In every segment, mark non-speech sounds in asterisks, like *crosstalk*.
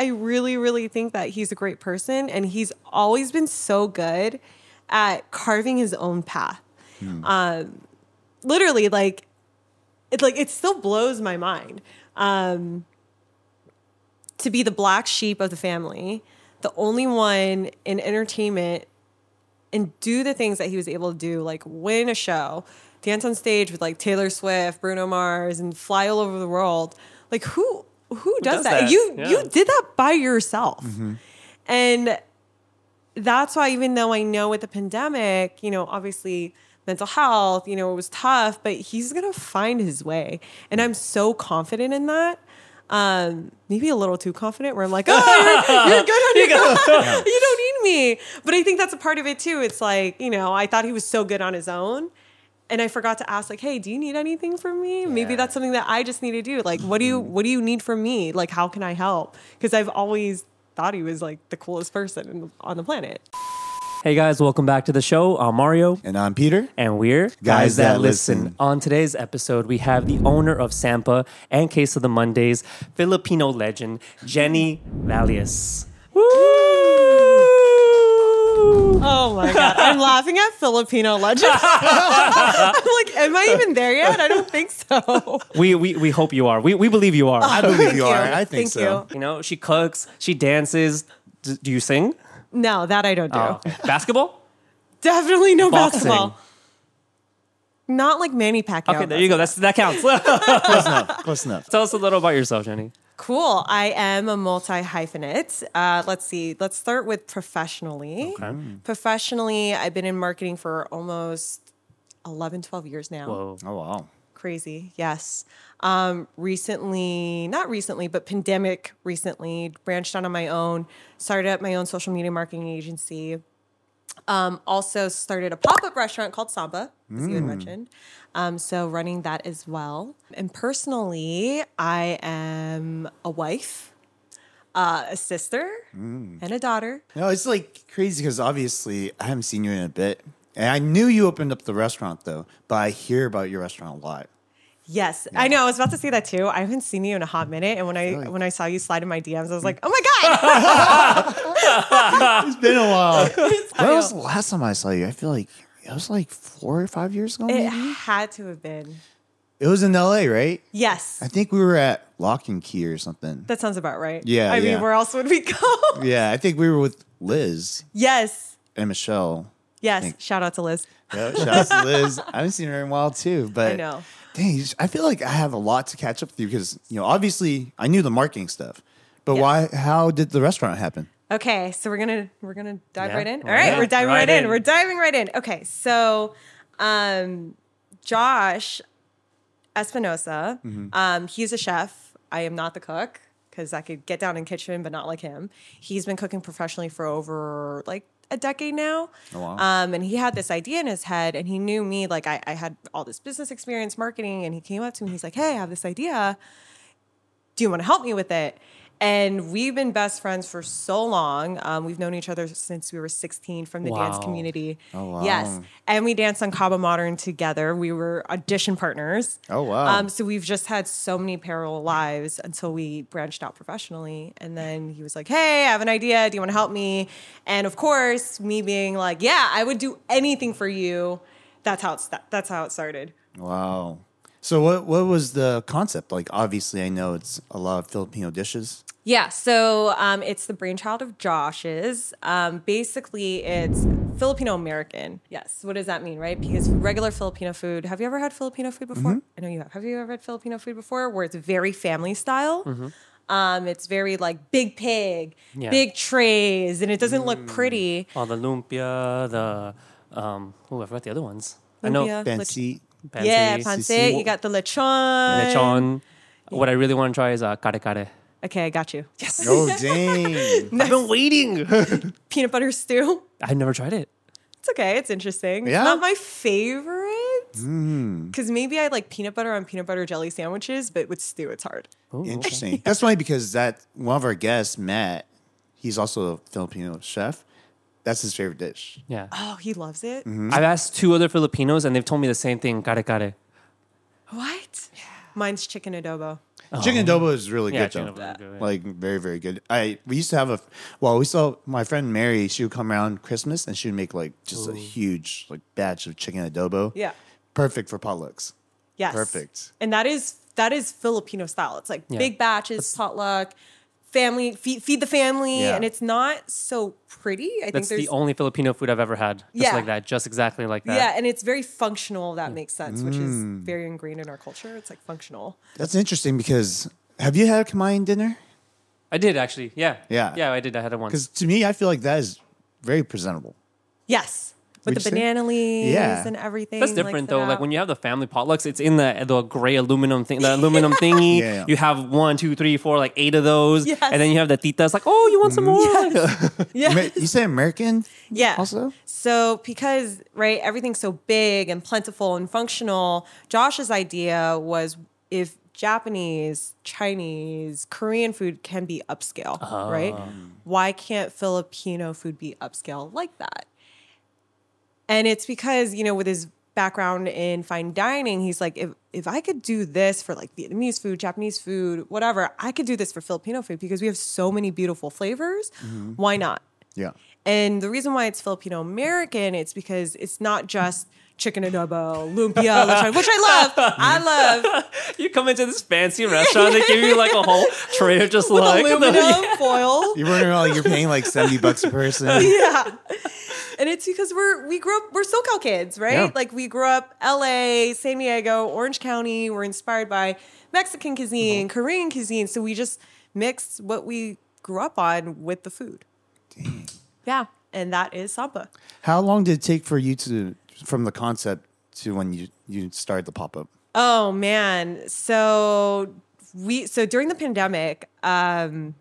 I really, really think that he's a great person and he's always been so good at carving his own path. Um, literally, like, it like it still blows my mind. Um, to be the black sheep of the family, the only one in entertainment and do the things that he was able to do, like win a show, dance on stage with like Taylor Swift, Bruno Mars, and fly all over the world. Like who who does, does that? that? You Yeah. you did that by yourself. And that's why even though I know with the pandemic, you know, obviously mental health, you know, it was tough, but he's gonna find his way. And I'm so confident in that. Um, maybe a little too confident where I'm like, oh, you're, you're good on *laughs* your own. *laughs* you don't need me. But I think that's a part of it too. It's like, you know, I thought he was so good on his own. And I forgot to ask, like, hey, do you need anything from me? Maybe that's something that I just need to do. Like, what do you mm-hmm. what do you need from me? Like, how can I help? Because I've always thought he was like the coolest person in on the planet. Hey guys, welcome back to the show. I'm Mario. And I'm Peter. And we're Guys That Listen. On today's episode, we have the owner of Sampa and Case of the Mondays, Filipino legend Jenny Valles. Oh my god, I'm laughing at Filipino legend. *laughs* I'm like, am I even there yet? I don't think so. We, we we hope you are. We we believe you are. I oh, believe Thank you are. I think Thank so. you know, she cooks, she dances. D- do you sing? No, that I don't do. Oh, okay. Basketball? Definitely no Boxing. basketball. Not like Manny Pacquiao. Okay, there you go. That's that counts. *laughs* Close enough. Close enough. Tell us a little about yourself, Jenny. Cool. I am a multi hyphenate. Uh, let's see. Let's start with professionally. Okay. Professionally, I've been in marketing for almost 11, 12 years now. Whoa. Oh wow. Crazy. Yes. Um, recently, not recently, but pandemic recently, branched out on my own, started up my own social media marketing agency. Um, also started a pop-up restaurant called Sampa, as you had mentioned. Um, so running that as well. And personally, I am a wife, uh, a sister, and a daughter. No, it's like crazy because obviously I haven't seen you in a bit. And I knew you opened up the restaurant though, but I hear about your restaurant a lot. Yes, I know. I was about to say that too. I haven't seen you in a hot minute, and when I like- when I saw you slide in my DMs, I was like, mm. "Oh my god!" *laughs* It's been a while. *laughs* when was the last time I saw you? I feel like it was like four or five years ago. it Maybe? had to have been. It was in LA, right? Yes, I think we were at Lock and Key or something. that sounds about right. Yeah, I yeah. mean, where else would we go? *laughs* Yeah, I think we were with Liz yes, and Michelle. yes. Shout out to Liz. Yeah, shout out to Liz. I haven't seen her in a while too, but I know. Dang, I feel like I have a lot to catch up with you because you know, obviously, I knew the marketing stuff, but Yeah. why? How did the restaurant happen? Okay, so we're gonna we're gonna dive Yeah, right in. All all right, right. we're diving Right right, in. in. We're diving right in. Okay, so um, Josh Espinosa, um, he's a chef. I am not the cook because I could get down in kitchen, but not like him. He's been cooking professionally for over like a decade now. Oh, wow. Um, and he had this idea in his head, and he knew me. Like I, I had all this business experience, marketing, and he came up to me. He's like, "Hey, I have this idea. Do you want to help me with it?" And we've been best friends for so long. Um, we've known each other since we were 16 from the dance community. Oh, wow. Yes. And we danced on Kaba Modern together. We were audition partners. Oh, wow. Um, so we've just had so many parallel lives until we branched out professionally. And then he was like, Hey, I have an idea. Do you want to help me? And of course, me being like, Yeah, I would do anything for you. That's how it's that's how it started. Wow. So what what was the concept? Like obviously I know it's a lot of Filipino dishes. Yeah, so um, it's the brainchild of Josh's. Um, basically, it's Filipino American. Yes. What does that mean, right? Because regular Filipino food. Have you ever had Filipino food before? I know you have. Have you ever had Filipino food before, where it's very family style? Um, it's very like big pig, Yeah. big trays, and it doesn't look pretty. Oh, the lumpia, the um, oh, I forgot the other ones. I know Lumpia. Fancy. pansy, yeah, sisig. pancit. You got the lechon. lechon. What I really want to try is uh, kare kare. Okay, I got you. Yes. Oh dang. *laughs* I've been waiting. *laughs* Peanut butter stew. I've never tried it. It's okay. It's interesting. Yeah? It's not my favorite. Because maybe I like peanut butter on peanut butter jelly sandwiches, but with stew, it's hard. Ooh, okay. Interesting. *laughs* That's funny because that one of our guests, Matt, he's also a Filipino chef. That's his favorite dish. Yeah. Oh, he loves it. Mm-hmm. I've asked two other Filipinos and they've told me the same thing, kare kare. What? Mine's chicken adobo. Oh. Chicken adobo is really Yeah, good though. good, yeah. Like very very good. I we used to have a well we saw my friend Mary. She would come around Christmas and she would make like just a huge like batch of chicken adobo. Yeah. perfect for potlucks. Yes. Perfect. And that is that is Filipino style. It's like Yeah. big batches, potluck, family feed, feed the family, Yeah. and it's not so pretty. I think That's there's the only Filipino food I've ever had. Just Yeah. like that, just exactly like that. yeah, and it's very functional. That makes sense, which is Mm. very ingrained in our culture. It's like functional. That's interesting because have you had a Kamayan dinner? I did actually. Yeah. Yeah. Yeah, I did. I had it once. Because to me, I feel like that is very presentable. Yes, with the you say? banana leaves Yeah. and everything. That's different set though. Like when you have the family potlucks, it's in the the gray aluminum thing, the aluminum *laughs* thingy. Yeah, yeah. You have one, two, three, four, like eight of those, Yes. and then you have the titas. Like, oh, you want some more? yeah. *laughs* Amer- You say American? Yeah. Also? So because right, everything's so big and plentiful and functional, Josh's idea was if Japanese, Chinese, Korean food can be upscale, right? Ah. Why can't Filipino food be upscale like that? And it's because, you know, with his background in fine dining, he's like, if if I could do this for like Vietnamese food, Japanese food, whatever, I could do this for Filipino food because we have so many beautiful flavors. Mm-hmm. Why not? Yeah. And the reason why it's Filipino American, it's because it's not just chicken adobo, lumpia, lechon, which I love. I love *laughs* you come into this fancy restaurant, they give you like a whole tray of just with like aluminum *laughs* foil. You're wondering like you're paying like 70 bucks a person. *laughs* yeah. And it's because we're we grew up we're SoCal kids, right? Yeah. Like we grew up LA, San Diego, Orange County. We're inspired by Mexican cuisine, mm-hmm. Korean cuisine. So we just mixed what we grew up on with the food. Yeah. And that is Sampa. How long did it take for you to from the concept to when you you started the pop up? Oh man. So we so during the pandemic, um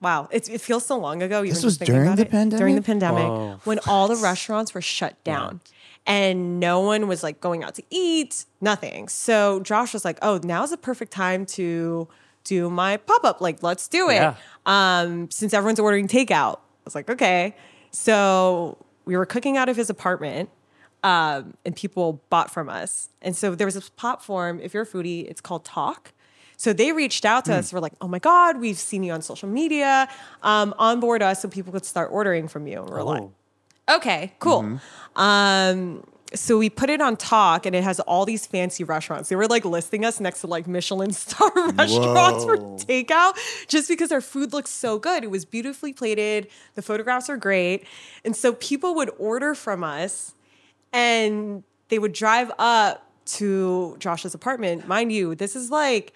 wow, it, it feels so long ago. even This just was thinking during about the it. During the pandemic? pandemic, Whoa. when all the restaurants were shut down. And no one was like going out to eat, nothing. So Josh was like, "Oh, now's the perfect time to do my pop up. Like, let's do it." Yeah. Um, since everyone's ordering takeout, I was like, "Okay." So we were cooking out of his apartment, um, and people bought from us. And so there was this platform. If you're a foodie, it's called Tock. So they reached out to us. We're like, "Oh my god, we've seen you on social media. Um, onboard us so people could start ordering from you." And we're like, Oh. Okay, cool. Um, so we put it on Tock, and it has all these fancy restaurants. They were like listing us next to like Michelin star *laughs* restaurants for takeout, just because our food looks so good. It was beautifully plated. The photographs are great, and so people would order from us, and they would drive up to Josh's apartment. Mind you, this is like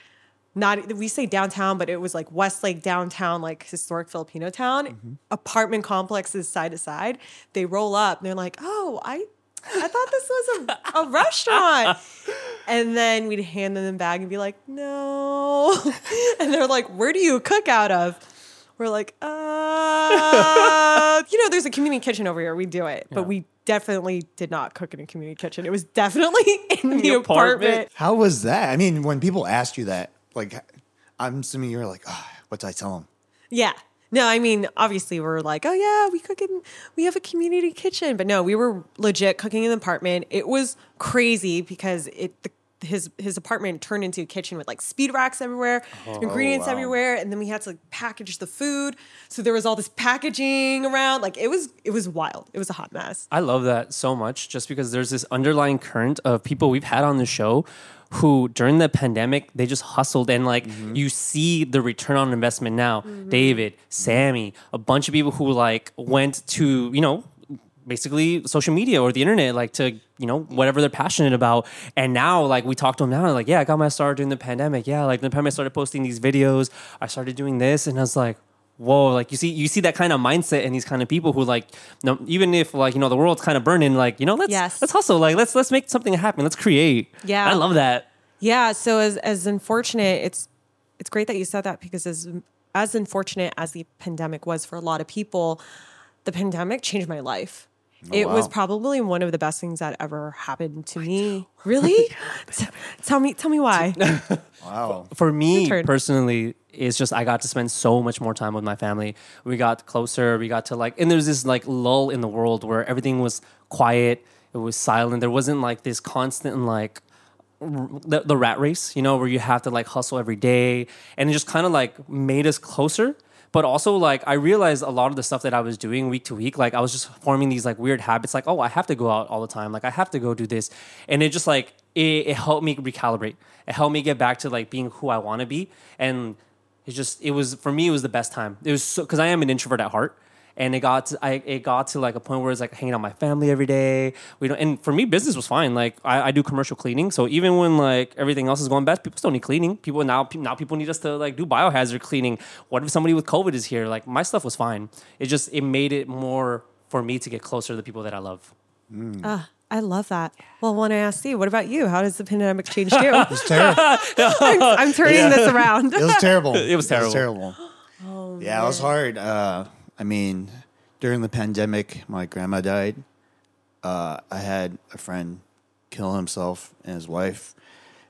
not we say downtown, but it was like Westlake downtown, like historic Filipino town. Apartment complexes side to side. They roll up and they're like, "Oh, I, I thought this was a, a *laughs* restaurant." And then we'd hand them the bag and be like, "No," *laughs* and they're like, "Where do you cook out of?" We're like, "Uh, *laughs* you know, there's a community kitchen over here. We do it, but we." Definitely did not cook in a community kitchen. It was definitely *laughs* in the, the apartment. apartment. How was that? I mean, when people asked you that, like, I'm assuming you're like, oh, what did I tell them? Yeah. No, I mean, obviously we're like, oh yeah, we cook in, we have a community kitchen, but no, we were legit cooking in the apartment. It was crazy because it the, his his apartment turned into a kitchen with like speed racks everywhere, oh, ingredients wow. everywhere, and then we had to like package the food. So there was all this packaging around. Like it was it was wild. It was a hot mess. I love that so much just because there's this underlying current of people we've had on the show who during the pandemic they just hustled and like mm-hmm. you see the return on investment now. Mm-hmm. David, Sammy, a bunch of people who like went to, you know, basically social media or the internet like to you know whatever they're passionate about and now like we talk to them now like yeah i got my start during the pandemic yeah like the pandemic I started posting these videos i started doing this and i was like whoa like you see you see that kind of mindset in these kind of people who like no, even if like you know the world's kind of burning like you know let's Yes. let's hustle like let's let's make something happen let's create Yeah. i love that Yeah, so as as unfortunate, it's it's great that you said that because as as unfortunate as the pandemic was for a lot of people, the pandemic changed my life. It was probably one of the best things that ever happened to me. *laughs* Really? T- tell me tell me why. *laughs* Wow. for me personally it's just i got to spend so much more time with my family we got closer we got to like and there's this like lull in the world where everything was quiet it was silent there wasn't like this constant like the, the rat race, you know, where you have to like hustle every day, and it just kind of like made us closer. But also, like, I realized a lot of the stuff that I was doing week to week, like, I was just forming these like weird habits, like, oh, I have to go out all the time, like, I have to go do this, and it just like it, it helped me recalibrate. It helped me get back to like being who I want to be, and it just it was for me it was the best time. It was so because I am an introvert at heart, and it got to, I it got to like a point where it's like hanging out with my family every day. We don't, and for me business was fine. Like I, I do commercial cleaning, so even when like everything else is going bad, people still need cleaning. People now now people need us to like do biohazard cleaning. What if somebody with COVID is here? Like my stuff was fine. It just it made it more for me to get closer to the people that I love. Ah, I love that. Well, when I ask you, what about you? How does the pandemic change *laughs* you? It's terrible. *laughs* I'm, I'm turning this around. it was terrible. *laughs* It was terrible. terrible. yeah, it was hard. Uh, I mean, during the pandemic, my grandma died. Uh, I had a friend kill himself and his wife.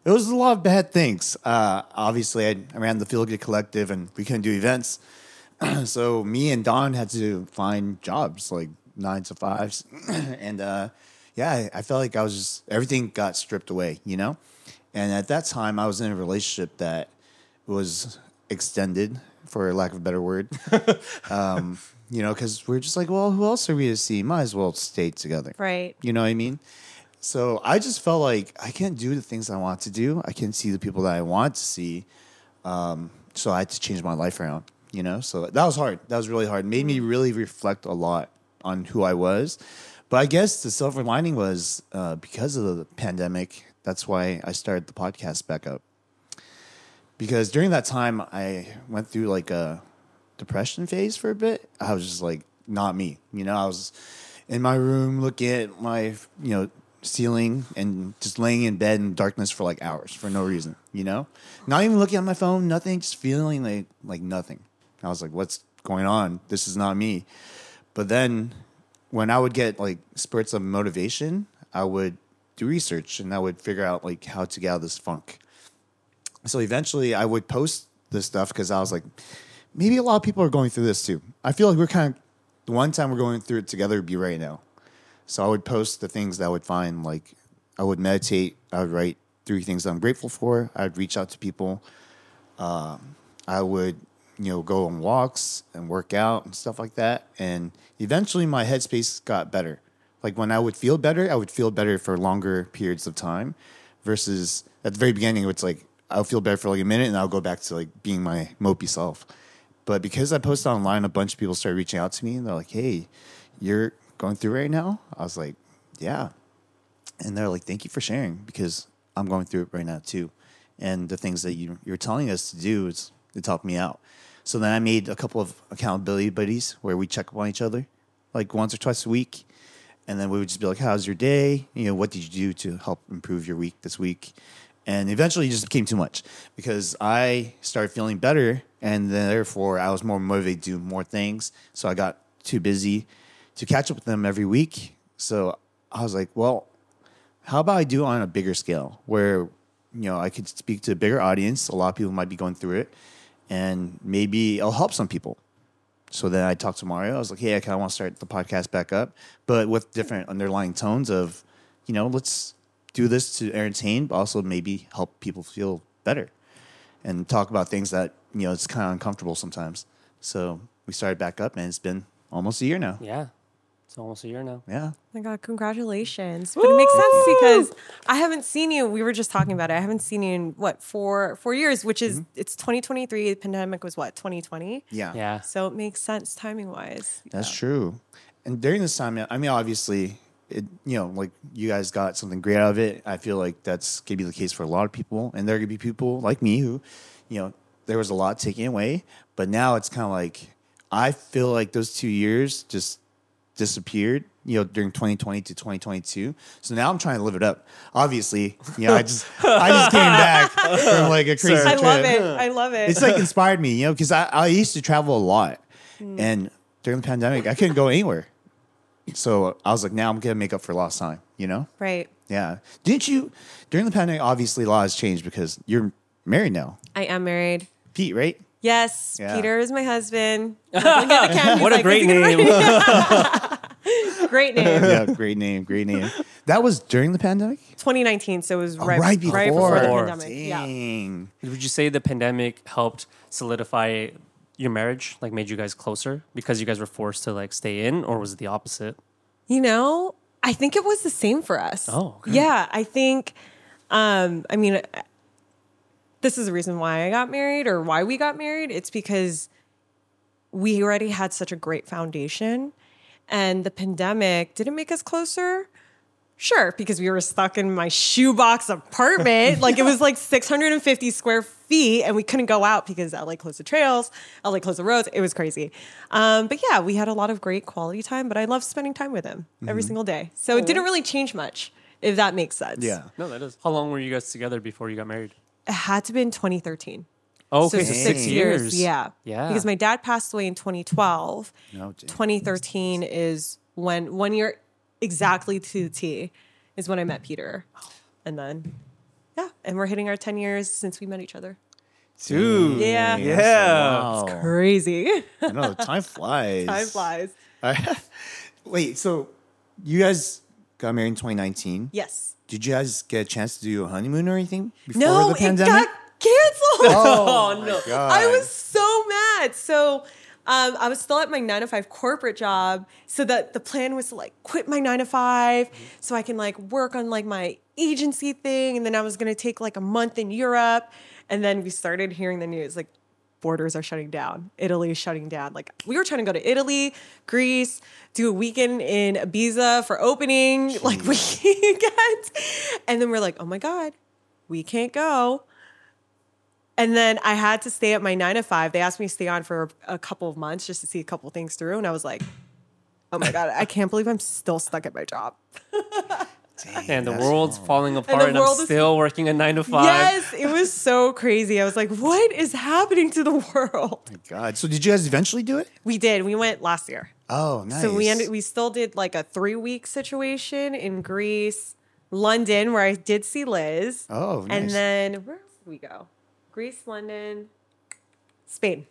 It was a lot of bad things. Uh, obviously, I, I ran the Feel Good Collective, and we couldn't do events. *clears throat* so me and Don had to find jobs like nine to fives, *clears throat* and uh, yeah, I, I felt like I was just everything got stripped away, you know. And at that time, I was in a relationship that was extended, for lack of a better word. *laughs* um, you know, because we're just like, well, who else are we to see? Might as well stay together, Right. You know what I mean? So I just felt like I can't do the things I want to do. I can't see the people that I want to see. Um, so I had to change my life around, you know? So that was hard. That was really hard. It made me really reflect a lot on who I was. But I guess the silver lining was uh, because of the pandemic, that's why I started the podcast back up. Because during that time, I went through like a depression phase for a bit. I was just like, not me. You know, I was in my room looking at my, you know, ceiling and just laying in bed in darkness for like hours for no reason, you know? Not even looking at my phone, nothing, just feeling like like nothing. I was like, what's going on? This is not me. But then when I would get like spurts of motivation, I would do research and I would figure out like how to get out of this funk. So eventually I would post this stuff because I was like, maybe a lot of people are going through this too. I feel like we're kind of the one time we're going through it together would be right now. So I would post the things that I would find, like I would meditate, I would write three things that I'm grateful for. I would reach out to people. Um, I would, you know, go on walks and work out and stuff like that. And eventually my headspace got better. Like when I would feel better, I would feel better for longer periods of time versus at the very beginning, it's like I'll feel better for like a minute and I'll go back to like being my mopey self. But because I posted online, a bunch of people started reaching out to me and they're like, hey, you're going through right now? I was like, yeah. And they're like, thank you for sharing because I'm going through it right now too. And the things that you, you're telling us to do is it's helped me out. So then I made a couple of accountability buddies where we check up on each other like once or twice a week. And then we would just be like, how's your day? You know, what did you do to help improve your week this week? And eventually it just became too much because I started feeling better and therefore I was more motivated to do more things. So I got too busy to catch up with them every week. So I was like, well, how about I do it on a bigger scale where, you know, I could speak to a bigger audience. A lot of people might be going through it and maybe it'll help some people. So then I talked to Mario. I was like, hey, I kind of want to start the podcast back up, but with different underlying tones of, you know, let's do this to entertain, but also maybe help people feel better and talk about things that, you know, it's kind of uncomfortable sometimes. So we started back up and it's been almost a year now. Yeah, it's almost a year now. Yeah. Oh my God, congratulations. But it makes sense because I haven't seen you. We were just talking about it. I haven't seen you in what, four four years, which is mm-hmm. it's 2023. The pandemic was what, 2020? Yeah. Yeah, So it makes sense timing wise. That's true. And during this time, I mean, obviously, it you know, like you guys got something great out of it. I feel like that's gonna be the case for a lot of people, and there are gonna be people like me who, you know, there was a lot taken away, but now it's kind of like I feel like those two years just disappeared. You know, during 2020 to 2022. So now I'm trying to live it up. Obviously, you know, I just I just came back from like a crazy I trip love it. I love it. it's like inspired me, you know, because I, I used to travel a lot. Mm. And during the pandemic, I couldn't go anywhere. So I was like, now I'm going to make up for lost time, you know? right. Yeah. Didn't you, during the pandemic, obviously a lot has changed because you're married now. I am married. Pete, right? Yes, Yeah. Peter is my husband. *laughs* Look at the camera, what a like, great "Is he gonna- name. *laughs* Great name. Yeah, great name, great name. That was during the pandemic. 2019, so it was Oh, right, right before. right before the Before. pandemic. Yeah. Would you say the pandemic helped solidify your marriage, like made you guys closer because you guys were forced to like stay in, or was it the opposite? You know, I think it was the same for us. Oh, okay. yeah. I think, um, I mean, uh, this is the reason why I got married or why we got married. It's because we already had such a great foundation, and the pandemic didn't make us closer. Sure, because we were stuck in my shoebox apartment. *laughs* like it was like 650 square feet, and we couldn't go out because LA closed the trails, LA closed the roads. It was crazy. Um, but yeah, we had a lot of great quality time, but I love spending time with him every single day. So it didn't really change much, if that makes sense. Yeah. No, that is. How long were you guys together before you got married? It had to be in 2013. Oh, So okay, so six, six years. years. Yeah. Yeah. Because my dad passed away in 2012. No, dang. 2013 is when one year exactly to the T is when I met Peter. And then, yeah, and we're hitting our 10 years since we met each other. Dude. Yeah. Yeah. Wow. Crazy. I know time *laughs* flies. Time flies. *laughs* Wait, so you guys got married in 2019. Yes. Did you guys get a chance to do a honeymoon or anything before No, the it pandemic? got canceled. oh, *laughs* oh no. God. I was so mad. So um, I was still at my nine to five corporate job. So that the plan was to like quit my nine to five so I can like work on like my agency thing. And then I was going to take like a month in Europe. And then we started hearing the news like borders are shutting down. Italy is shutting down. Like we were trying to go to Italy, Greece, do a weekend in Ibiza for opening like *laughs* weekend. And then we're like, oh my God, we can't go. And then I had to stay at my nine to five. They asked me to stay on for a couple of months just to see a couple things through. And I was like, oh my God, I can't believe I'm still stuck at my job. Dang, And the world's long. falling apart, and, world I'm is- still working a nine to five. Yes, it was so crazy. I was like, what is happening to the world? My God. So did you guys eventually do it? We did. We went last year. Oh, nice. So we ended we still did like a three week situation in Greece, London, where I did see Liz. Oh, nice. And then where did we go? Greece, London, Spain.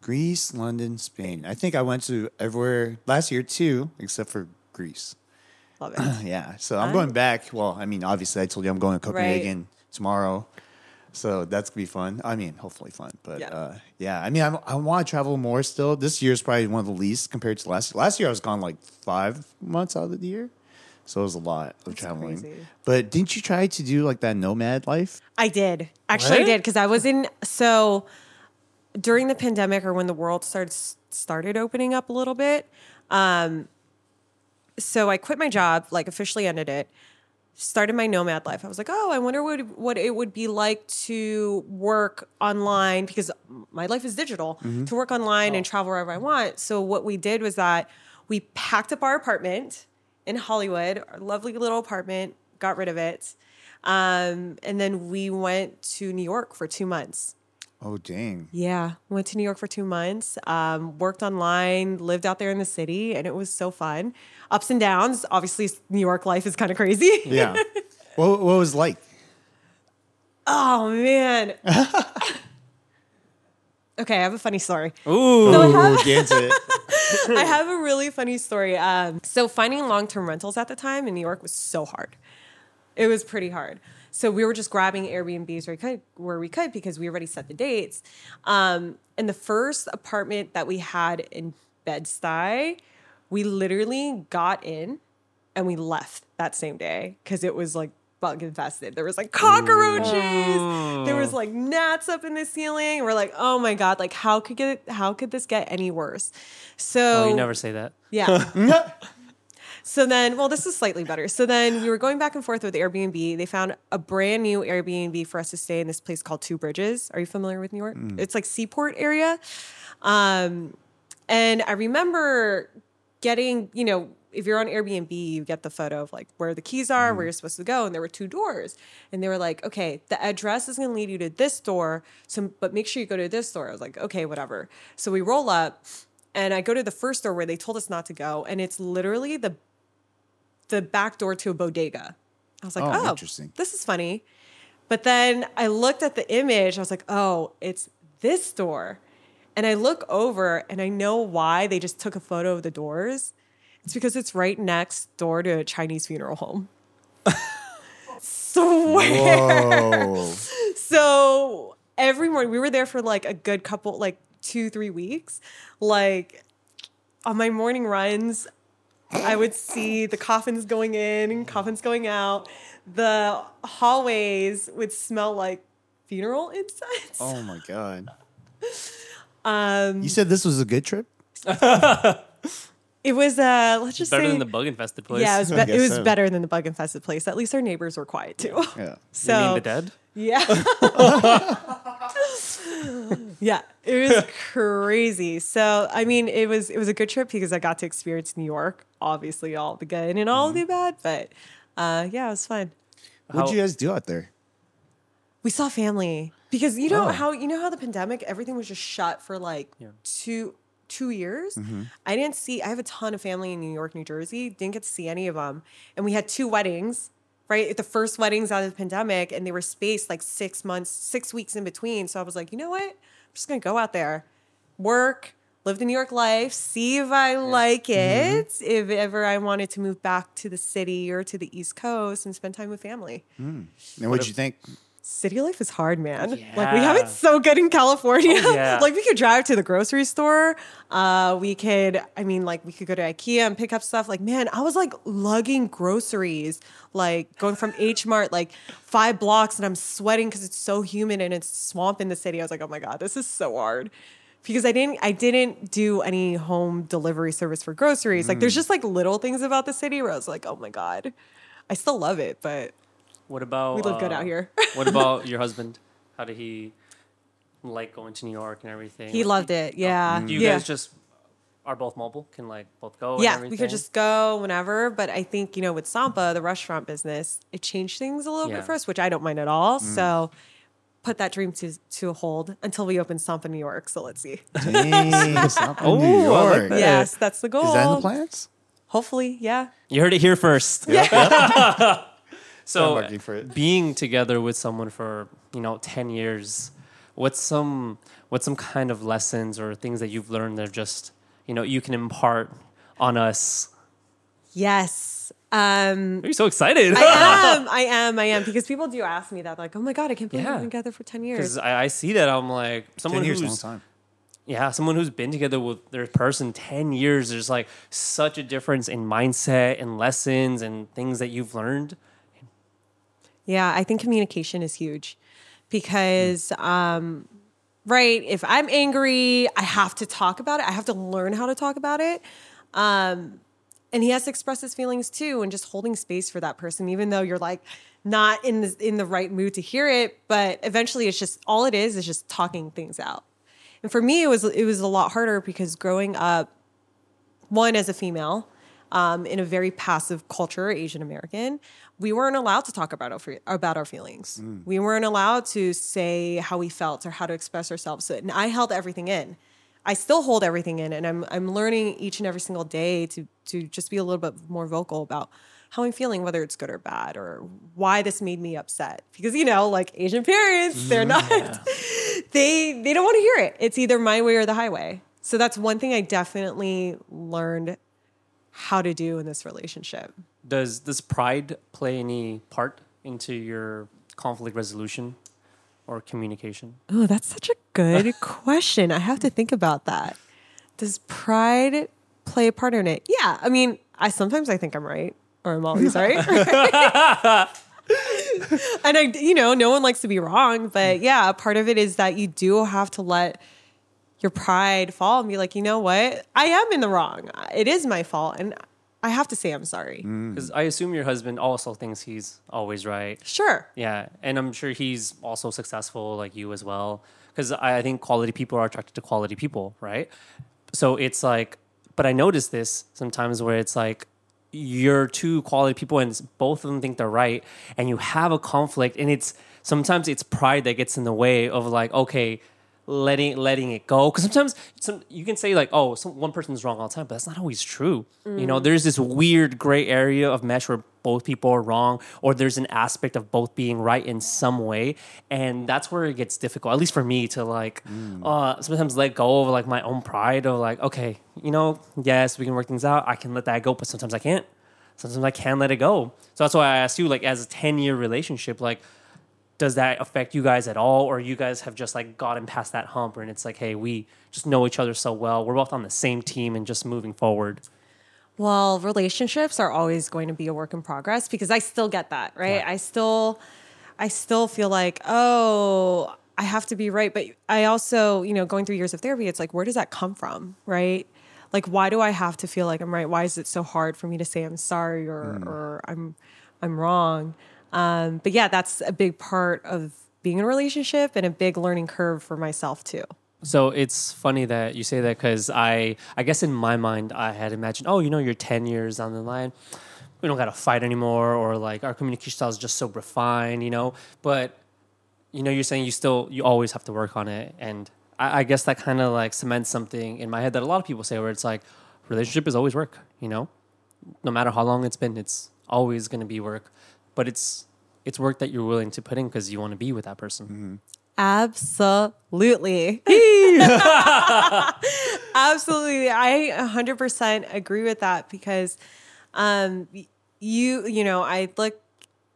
Greece, London, Spain. I think I went to everywhere last year too, except for Greece. Love *clears throat* it. Yeah. So I'm Fun. going back. Well, I mean, obviously, I told you I'm going to Copenhagen tomorrow. So that's gonna be fun. I mean, hopefully fun. But Yeah. uh, yeah, I mean, I, I want to travel more still. This year is probably one of the least compared to last year. Last year, I was gone like five months out of the year. So it was a lot of traveling. crazy. But didn't you try to do like that nomad life? I did. Actually, I did because I was in so during the pandemic or when the world started started opening up a little bit. Um, so I quit my job, like officially ended it. Started my nomad life. I was like, oh, I wonder what what it would be like to work online because my life is digital. To work online and travel wherever I want. So what we did was that we packed up our apartment in Hollywood, our lovely little apartment, got rid of it. Um, and then we went to New York for two months. Oh dang! Yeah, went to New York for two months. Um, worked online, lived out there in the city, and it was so fun. Ups and downs. Obviously, New York life is kind of crazy. Yeah. *laughs* what what was it like? oh man. *laughs* okay, I have a funny story. Ooh. Get into it. *laughs* I have a really funny story. Um, so finding long-term rentals at the time in New York was so hard. It was pretty hard. So we were just grabbing Airbnbs where we could, where we could because we already set the dates. Um, and the first apartment that we had in Bed-Stuy, we literally got in and we left that same day because it was like bug infested. There was like cockroaches. There was like gnats up in the ceiling. We're like, oh my god, like how could get how could this get any worse? So Oh, you never say that. yeah. *laughs* so then, well, this is slightly better. So then we were going back and forth with Airbnb. They found a brand new Airbnb for us to stay in this place called Two Bridges. Are you familiar with New York? It's like seaport area. Um, and I remember getting, you know, if you're on Airbnb, you get the photo of like where the keys are, where mm-hmm. you're supposed to go, and there were two doors. And they were like, okay, the address is gonna lead you to this door, so but make sure you go to this door. I was like, okay, whatever. So we roll up, and I go to the first door where they told us not to go, and it's literally the the back door to a bodega. I was like, Oh, oh, interesting. this is funny. But then I looked at the image. I was like, oh, it's this door. And I look over and I know why they just took a photo of the doors. It's because it's right next door to a Chinese funeral home. *laughs* Swear. Whoa. So every morning we were there for like a good couple, like two, three weeks. Like on my morning runs, I would see the coffins going in and coffins going out. The hallways would smell like funeral incense. oh my god. *laughs* Um, You said this was a good trip? *laughs* it was uh, let's just Better say, than the bug infested place. yeah, it was, *laughs* be- it was so. better than the bug infested place. At least our neighbors were quiet too. Yeah. *laughs* So you mean the dead? Yeah. *laughs* yeah, it was crazy. So, I mean, it was it was a good trip because I got to experience New York, obviously all the good and all the bad, but uh yeah, it was fun. What'd How- you guys do out there? We saw family because you know Oh. how you know how the pandemic everything was just shut for like Yeah. two two years. Mm-hmm. I didn't see. I have a ton of family in New York, New Jersey. Didn't get to see any of them, and we had two weddings. Right, the first weddings out of the pandemic, and they were spaced like six months, six weeks in between. So I was like, you know what? I'm just gonna go out there, work, live the New York life, see if I like Mm-hmm. it. If ever I wanted to move back to the city or to the East Coast and spend time with family. And what'd you think? City life is hard, man. Like we have it so good in California. Oh, yeah. *laughs* like we could drive to the grocery store. Uh, we could, I mean, like we could go to IKEA and pick up stuff. Like, man, I was like lugging groceries, like going from *gasps* H Mart, like five blocks, and I'm sweating because it's so humid and it's swamp in the city. I was like, oh my god, this is so hard. Because I didn't, I didn't do any home delivery service for groceries. Like, Mm. there's just like little things about the city where I was like, oh my god, I still love it, but What about we live good uh, out here. *laughs* what about *laughs* your husband? How did he like going to New York and everything? He Like, loved it. Yeah. Do you yeah. guys just are both mobile? Can like both go? and yeah, we could just go whenever. But I think, you know, with Sampa, the restaurant business, it changed things a little Yeah. bit for us, which I don't mind at all. So put that dream to to a hold until we open Sampa New York. So let's see. *laughs* Dang, South Oh, New I like York. yes, that's the goal. Is that in the plans? Hopefully, yeah. You heard it here first. so marketing for it. being together with someone for you know ten years, what's some what's some kind of lessons or things that you've learned that are just you know you can impart on us? Yes. Um Are you so excited? I *laughs* am, I am, I am, because people do ask me that, like, "Oh my god, I can't believe Yeah. we've been together for ten years." Because I, I see that I'm like someone Ten years, is a who's long time. yeah, someone who's been together with their person 10 years, there's like such a difference in mindset and lessons and things that you've learned. Yeah, I think communication is huge because, um, right, if I'm angry, I have to talk about it. I have to learn how to talk about it. Um, and he has to express his feelings too, and just holding space for that person, even though you're like not in the in the right mood to hear it. But eventually, it's just all it is is just talking things out. And for me, it was it was a lot harder because growing up, one as a female um, in a very passive culture, Asian American, we weren't allowed to talk about our about our feelings. We weren't allowed to say how we felt or how to express ourselves. And I held everything in. I still hold everything in, and I'm I'm learning each and every single day to to just be a little bit more vocal about how I'm feeling, whether it's good or bad, or why this made me upset. Because you know, like Asian parents, they're not *laughs* they they don't want to hear it. It's either my way or the highway. So that's one thing I definitely learned how to do in this relationship. Does this pride play any part into your conflict resolution or communication? Oh, that's such a good *laughs* question. I have to think about that. Does pride play a part in it? Yeah. I mean, I sometimes I think I'm right or I'm always right. *laughs* and I, you know, no one likes to be wrong, but mm. yeah, part of it is that you do have to let your pride fall and be like, you know what? I am in the wrong. It is my fault. And I have to say I'm sorry. Mm. Because I assume your husband also thinks he's always right. Sure. Yeah, and I'm sure he's also successful like you as well. Because I, I think quality people are attracted to quality people, right? So it's like, but I notice this sometimes where it's like you're two quality people and both of them think they're right, and you have a conflict, and it's sometimes it's pride that gets in the way of like, okay, letting letting it go. Because sometimes some you can say like, oh, some, one person's wrong all the time, but that's not always true. You know, there's this weird gray area of mesh where both people are wrong, or there's an aspect of both being right in some way, and that's where it gets difficult. At least for me to like, uh, sometimes let go of like my own pride of like, okay, you know, yes, we can work things out. I can let that go, but sometimes I can't. Sometimes I can let it go. So that's why I asked you, like, as a 10 year relationship, like, does that affect you guys at all? Or you guys have just like gotten past that hump and it's like, hey, we just know each other so well. We're both on the same team and just moving forward. Well, relationships are always going to be a work in progress because I still get that, right? Yeah. I still I still feel like, oh, I have to be right, but I also, you know, going through years of therapy, it's like where does that come from, right? Like why do I have to feel like I'm right? Why is it so hard for me to say I'm sorry or mm. or I'm I'm wrong? Um, but yeah, that's a big part of being in a relationship and a big learning curve for myself too. So it's funny that you say that because I, I guess in my mind, I had imagined, oh, you know, you're 10 years down the line. We don't got to fight anymore, or like our communication style is just so refined, you know? But, you know, you're saying you still, you always have to work on it. And I, I guess that kind of like cements something in my head that a lot of people say where it's like, relationship is always work, you know? No matter how long it's been, it's always going to be work. But it's, it's work that you're willing to put in because you want to be with that person. Absolutely. *laughs* Absolutely. I 100% agree with that because um you you know, I look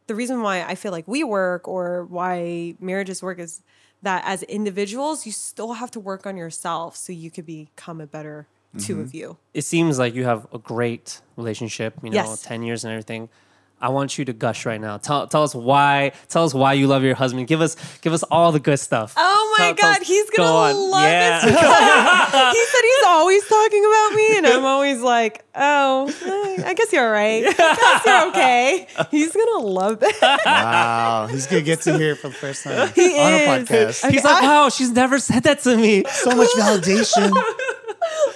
the reason why I feel like we work or why marriages work is that as individuals, you still have to work on yourself so you could become a better two of you. it seems like you have a great relationship, you know, Yes. 10 years and everything. I want you to gush right now. Tell, tell us why. Tell us why you love your husband. Give us give us all the good stuff. Oh my Tell- tell God, us- he's gonna on. love yeah. *laughs* this he said he's always talking about me, and I'm always like, oh, I guess you're right. *laughs* I guess you're okay. He's gonna love that. Wow, he's gonna get to hear it for the first time He on a is. podcast. He's like, wow, she's never said that to me. So much validation. *laughs*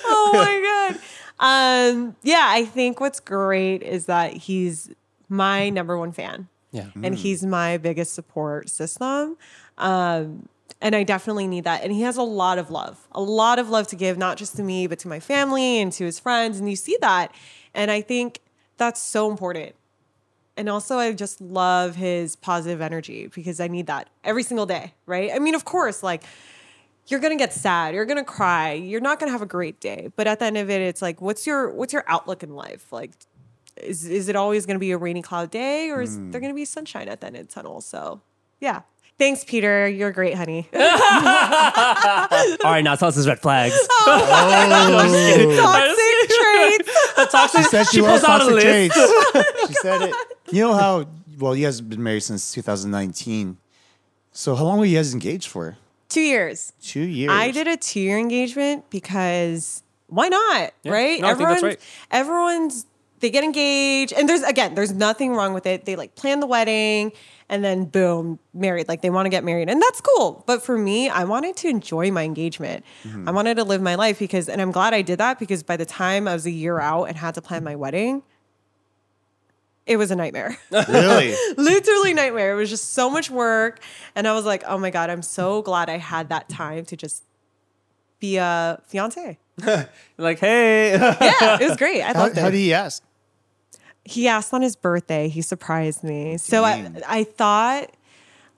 oh my god. Um, yeah, I think what's great is that he's my number one fan. Yeah. and he's my biggest support system. Um, and I definitely need that. And he has a lot of love, a lot of love to give, not just to me, but to my family and to his friends. And you see that. And I think that's so important. And also, I just love his positive energy because I need that every single day, right? I mean, of course, like you're gonna get sad, you're gonna cry, you're not gonna have a great day. But at the end of it, it's like, what's your what's your outlook in life? Like, is is it always gonna be a rainy cloud day, or is there hmm. gonna be sunshine at the end of the tunnel? So, yeah. Thanks, Peter. You're great, honey. *laughs* *laughs* All right, now tell us his red flags. Oh. *laughs* Toxic traits. toxic. Said she, she loves pulls out a toxic list. traits. she said it. You know how? Well, you guys have been married since 2019. So how long were you guys engaged for? Two years. Two years. I did a two year engagement because why not? Yeah. Right? No, I think that's right. everyone's they get engaged and there's again, there's nothing wrong with it. They like plan the wedding and then boom, married. Like they want to get married. And that's cool. But for me, I wanted to enjoy my engagement. Mm-hmm. I wanted to live my life because and I'm glad I did that because by the time I was a year out and had to plan my wedding, it was a nightmare. *laughs* really. *laughs* literally nightmare. It was just so much work. And I was like, oh my God, I'm so glad I had that time to just be a fiance. *laughs* like, hey. Yeah, it was great. I How, loved how it. do you ask? He asked on his birthday. He surprised me. So I, I thought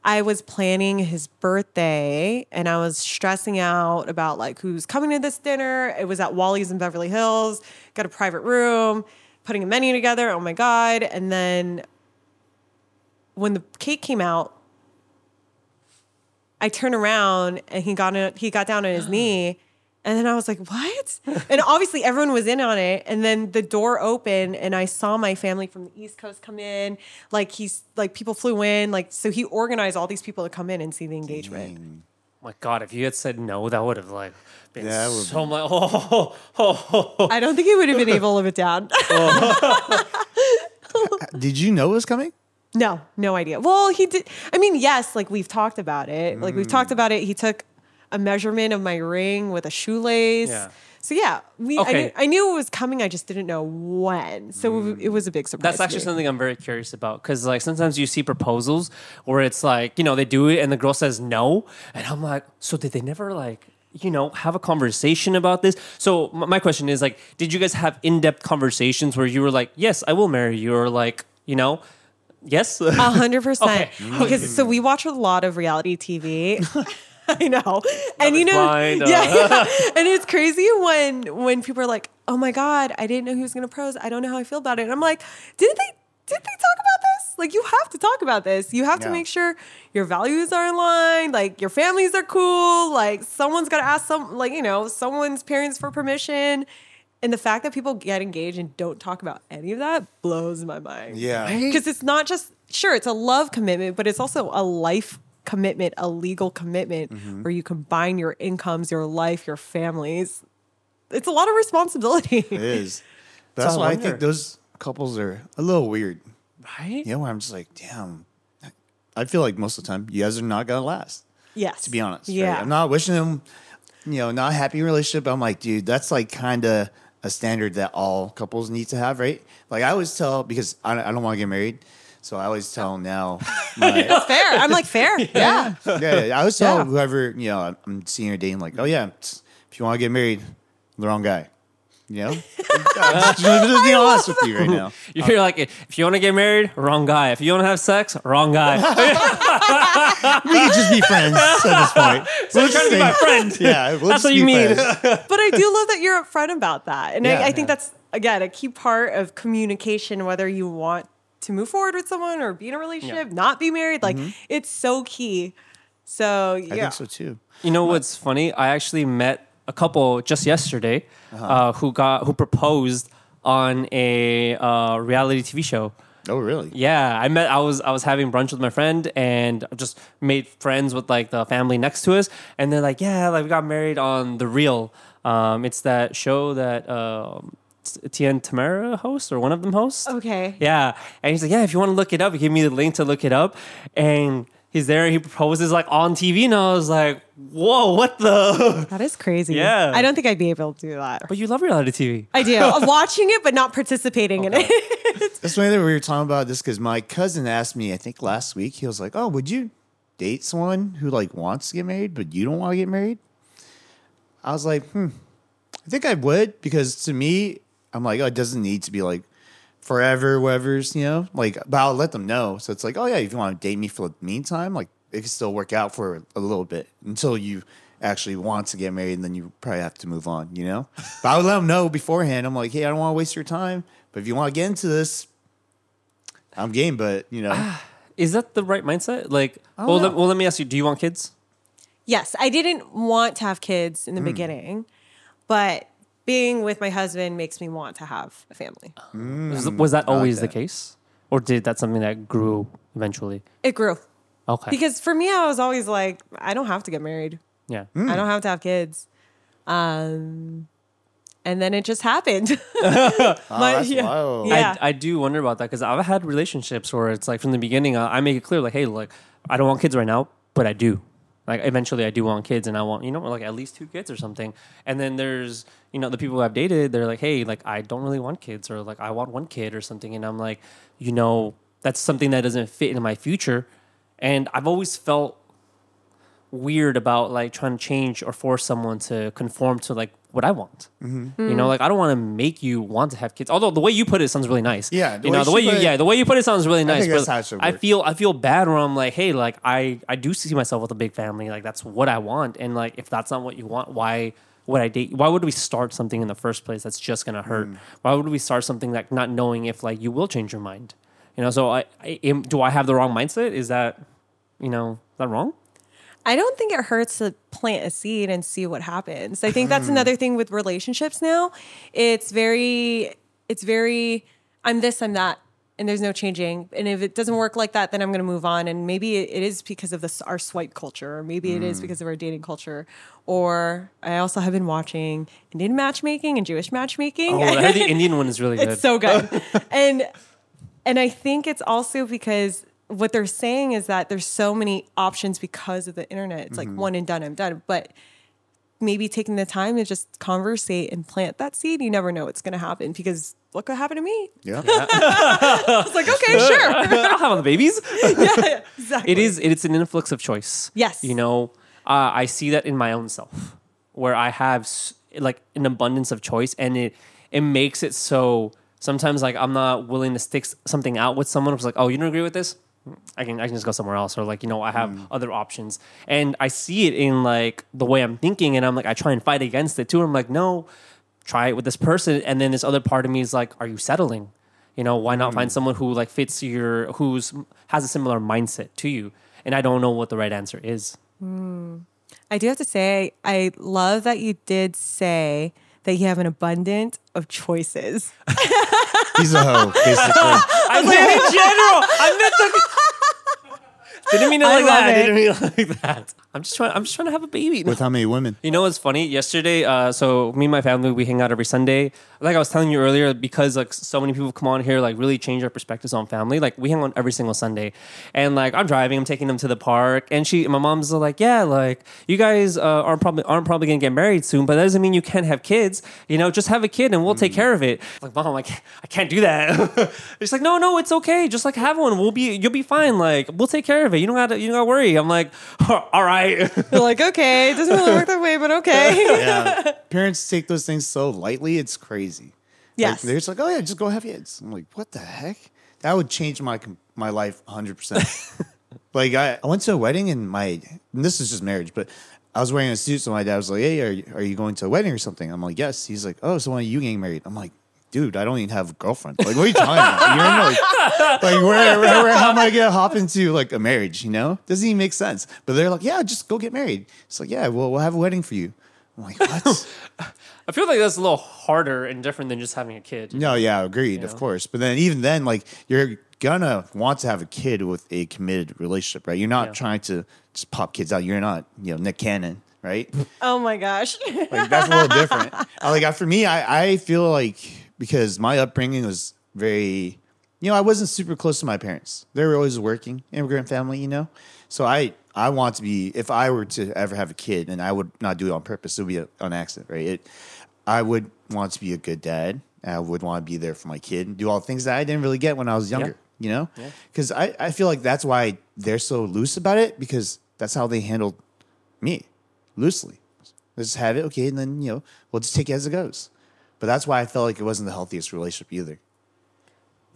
I was planning his birthday and I was stressing out about like who's coming to this dinner. It was at Wally's in Beverly Hills, got a private room, putting a menu together. Oh my God. And then when the cake came out, I turned around and he got in, he got down on his *gasps* knee. And then I was like, what? And obviously everyone was in on it. And then the door opened and I saw my family from the East Coast come in. Like he's like people flew in. Like so he organized all these people to come in and see the engagement. Oh my God, if you had said no, that would have like been Yeah, would've so much. *laughs* Oh, oh, oh, oh. I don't think he would have been able to live it down. *laughs* Oh. *laughs* Did you know it was coming? no, no idea. Well, he did. I mean, yes, like we've talked about it. Like we've hmm. talked about it. He took a measurement of my ring with a shoelace. Yeah. So yeah, we, I, Okay. knew, I knew it was coming. I just didn't know when. So it mm. was a big surprise. That's to actually me. something I'm very curious about because, like, sometimes you see proposals where it's like, you know, they do it and the girl says no, and I'm like, so did they never like, you know, have a conversation about this? So m- my question is like, did you guys have in-depth conversations where you were like, yes, I will marry you, or like, you know, yes, A hundred *laughs* percent. Okay. Because so mm. we watch a lot of reality TV. *laughs* *laughs* I know. and you know, blind, uh. yeah, yeah. *laughs* And it's crazy when when people are like, "Oh my god, I didn't know he was going to pros. I don't know how I feel about it." And I'm like, "Didn't they did they talk about this? Like you have to talk about this. You have to make sure your values are in line, like your families are cool, like someone's got to ask some like, you know, someone's parents for permission." And the fact that people get engaged and don't talk about any of that blows my mind Yeah. because it's not just sure it's a love commitment but it's also a life commitment a legal commitment Mm-hmm. where you combine your incomes your life your families it's a lot of responsibility It is. *laughs* That's I why I wonder. think those couples are a little weird. Right? You know, where I'm just like, damn. I feel like most of the time you guys are not gonna last. yes To be honest, right? yeah I'm not wishing them, you know, not a happy relationship. I'm like, dude, that's like kind of a standard that all couples need to have, right? Like I always tell because I, I don't want to get married, so I always tell now. *laughs* My, it's fair i'm like fair *laughs* yeah yeah, yeah, I always tell Yeah. whoever you know I'm- I'm seeing or dating, like, oh yeah, if you want to get married, the wrong guy. You know, *laughs* I'm just, just being honest with you right now. You're like, if you want to get married, wrong guy. If you want to have sex, wrong guy. We could just be friends at this point. so you're trying to be my friend. Yeah, we'll That's just what be you mean. friends. but i do love that you're upfront about that and Yeah. I, I think that's again a key part of communication whether you want to move forward with someone or be in a relationship not be married like it's so key so yeah Mm-hmm. I think so too. You know what's funny? I actually met a couple just yesterday Uh-huh. uh, who got who proposed on a uh, reality TV show. Oh, really? Yeah, I met. I was I was having brunch with my friend and just made friends with like the family next to us, and they're like, "Yeah, like we got married on the Real." Um, it's that show that um, Tien Tamara hosts or one of them hosts. okay Yeah, and he's like, "Yeah, if you want to look it up, give me the link to look it up," and he's there. and He proposes like on TV, and I was like, "Whoa, what the?" *laughs* That is crazy. Yeah. I don't think I'd be able to do that. But you love reality TV. I do. *laughs* Of watching it, but not participating in it. *laughs* That's funny that we were talking about this because my cousin asked me, I think last week, he was like, "Oh, would you date someone who like wants to get married, but you don't want to get married?" I was like, "Hmm, I think I would," because to me, I'm like, "Oh, it doesn't need to be like forever, whatever's, you know." Like, but I'll let them know. So it's like, "Oh yeah, if you want to date me for the meantime, like it can still work out for a little bit until you." Actually want to get married, and then you probably have to move on, you know. But I would let them know beforehand. I'm like, hey, I don't want to waste your time, but if you want to get into this, I'm game, but you know, *sighs* Is that the right mindset? Like, well, let, well, let me ask you: Do you want kids? yes, I didn't want to have kids in the mm. beginning, but being with my husband makes me want to have a family. Was, was that always that. the case, or did that something that grew eventually? It grew. Okay. Because for me, I was always like, I don't have to get married. yeah. I don't have to have kids. Um, and then it just happened. Oh, *laughs* *laughs* *laughs* My- that's yeah. wild. Yeah. I, I do wonder about that because I've had relationships where it's like from the beginning, uh, I make it clear, like, hey, look, I don't want kids right now, but I do. Like, eventually, I do want kids, and I want, you know, like at least two kids or something. And then there's, you know, the people I've dated, they're like, hey, like, I don't really want kids, or like, I want one kid or something. And I'm like, you know, that's something that doesn't fit in my future. And I've always felt weird about like trying to change or force someone to conform to like what I want. Mm-hmm. You know, like I don't want to make you want to have kids. Although the way you put it sounds really nice. Yeah, the you know the way you put it- yeah the way you put it sounds really nice. but I feel I feel bad where I'm like, hey, like I I do see myself with a big family. Like that's what I want. And like if that's not what you want, why would I date? Why would we start something in the first place that's just gonna hurt? Mm. Why would we start something like not knowing if like you will change your mind? You know, so I, I am, do I have the wrong mindset? Is that you know is that wrong? I don't think it hurts to plant a seed and see what happens. I think that's another thing with relationships now. It's very, it's very, I'm this, I'm that, and there's no changing. And if it doesn't work like that, then I'm going to move on. And maybe it is because of this our swipe culture, or maybe it is Hmm. because of our dating culture. Or I also have been watching Indian matchmaking and Jewish matchmaking. Oh, I heard the *laughs* Indian one is really good. It's so good. *laughs* and and I think it's also because what they're saying is that there's so many options because of the internet. It's like one and done, I'm done. But maybe taking the time to just conversate and plant that seed, you never know what's gonna happen because look what happened to me. yeah. *laughs* It's like, okay, *laughs* sure. *laughs* I'll have all the babies. yeah, exactly. it is it's an influx of choice Yes. you know uh, i see that in my own self where i have s- like an abundance of choice and it it makes it so sometimes like i'm not willing to stick something out with someone who's like oh you don't agree with this I can I can just go somewhere else or like you know I have mm. other options. And I see it in like the way I'm thinking and I'm like I try and fight against it too. I'm like no try it with this person. And then this other part of me is like are you settling? You know why not find mm. someone who like fits your who's has a similar mindset to you? And I don't know what the right answer is. Hmm. I do have to say, I love that you did say that you have an abundance of choices. *laughs* He's a hoe, basically. I meant in general I meant the didn't mean it I like that love I didn't mean it like that I'm just trying I'm just trying to have a baby With how many women? You know what's funny? Yesterday, uh, so me and my family we hang out every Sunday. Like I was telling you earlier, because like so many people come on here, like really change our perspectives on family. Like we hang on every single Sunday, and like I'm driving, I'm taking them to the park, and she, my mom's like, yeah, like you guys uh, aren't probably aren't probably gonna get married soon, but that doesn't mean you can't have kids. You know, just have a kid and we'll take care of it. Like mom, I can't, I can't do that. *laughs* She's like, no, no, it's okay. Just like have one. We'll be, you'll be fine. Like we'll take care of it. You don't gotta, you don't gotta worry. I'm like, *laughs* all right. You're like, okay, it doesn't really work that way, but okay. Yeah. *laughs* Parents take those things so lightly, it's crazy. Yes. Like, they're just like, oh, yeah, just go have kids. I'm like, what the heck? That would change my my life 100%. *laughs* like, I, I went to a wedding and my, and this is just marriage, but I was wearing a suit. So my dad was like, hey, are you, are you going to a wedding or something? I'm like, yes. He's like, oh, so when are you getting married? I'm like, dude, I don't even have a girlfriend. Like, what are you talking about? You're in like, *laughs* like where, where, where, how am I gonna hop into like a marriage? You know, doesn't even make sense. But they're like, yeah, just go get married. It's like, yeah, well, we'll have a wedding for you. I'm like, what? *laughs* I feel like that's a little harder and different than just having a kid. no, yeah, agreed, of know? course. But then even then, like, you're gonna want to have a kid with a committed relationship, right? You're not Yeah. trying to just pop kids out. You're not, you know, Nick Cannon, right? oh my gosh. Like that's a little different. *laughs* Like I- for me, I, I feel like because my upbringing was very, you know, I wasn't super close to my parents. They were always working, immigrant family, you know. So I I want to be if I were to ever have a kid, and I would not do it on purpose. It would be a, on accident, right? It, I would want to be a good dad. I would want to be there for my kid and do all the things that I didn't really get when I was younger. You know, because I, I feel like that's why they're so loose about it because that's how they handled me loosely. Let's have it, okay, and then you know we'll just take it as it goes. But that's why I felt like it wasn't the healthiest relationship either.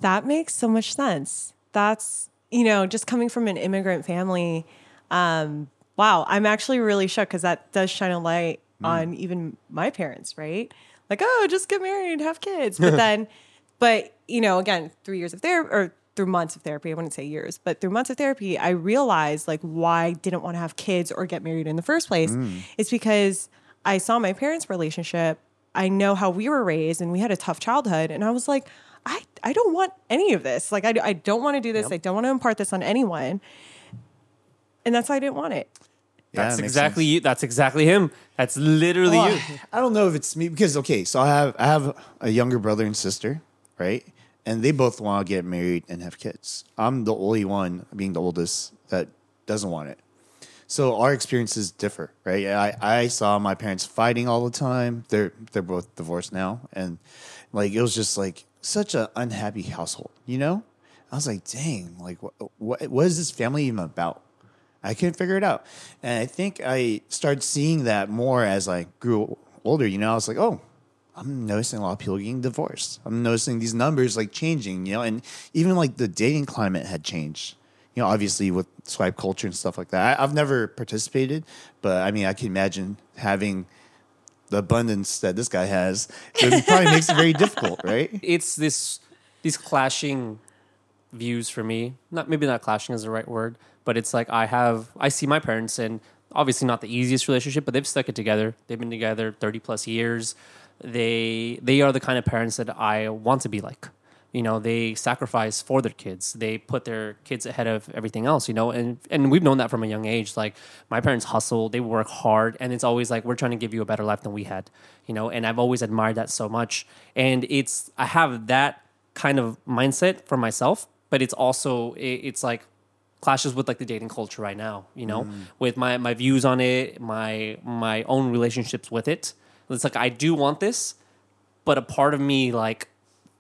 That makes so much sense. That's, you know, just coming from an immigrant family. Um, wow, I'm actually really shook because that does shine a light on even my parents, right? Like, oh, just get married, have kids. But *laughs* then, but, you know, again, three years of therapy or through months of therapy, I wouldn't say years, but through months of therapy, I realized like why I didn't want to have kids or get married in the first place. It's because I saw my parents' relationship. I know how we were raised and we had a tough childhood. And I was like, I, I don't want any of this. Like, I, I don't want to do this. I don't want to impart this on anyone. And that's why I didn't want it. Yeah, That's it exactly sense. you. That's exactly him. That's literally Well, you. I don't know if it's me because okay, so I have I have a younger brother and sister, right? And they both want to get married and have kids. I'm the only one, being the oldest, that doesn't want it. So our experiences differ, right? I, I saw my parents fighting all the time. They're they're both divorced now, and like it was just like such an unhappy household, you know. I was like, dang, like what what, what is this family even about? I couldn't figure it out. And I think I started seeing that more as I grew older. You know, I was like, oh, I'm noticing a lot of people getting divorced. I'm noticing these numbers like changing, you know, and even like the dating climate had changed. You know, obviously with swipe culture and stuff like that. I, I've never participated, but I mean, I can imagine having the abundance that this guy has. It *laughs* probably makes it very difficult, right? It's this these clashing views for me. Not maybe not clashing is the right word, but it's like I have I see my parents and obviously not the easiest relationship, but they've stuck it together. They've been together 30 plus years. They they are the kind of parents that I want to be like. You know, they sacrifice for their kids. They put their kids ahead of everything else, you know, and and we've known that from a young age. Like my parents hustle, they work hard, and it's always like we're trying to give you a better life than we had, you know, and I've always admired that so much. And it's I have that kind of mindset for myself, but it's also it, it's like clashes with like the dating culture right now, you know, mm. with my my views on it, my my own relationships with it. It's like I do want this, but a part of me like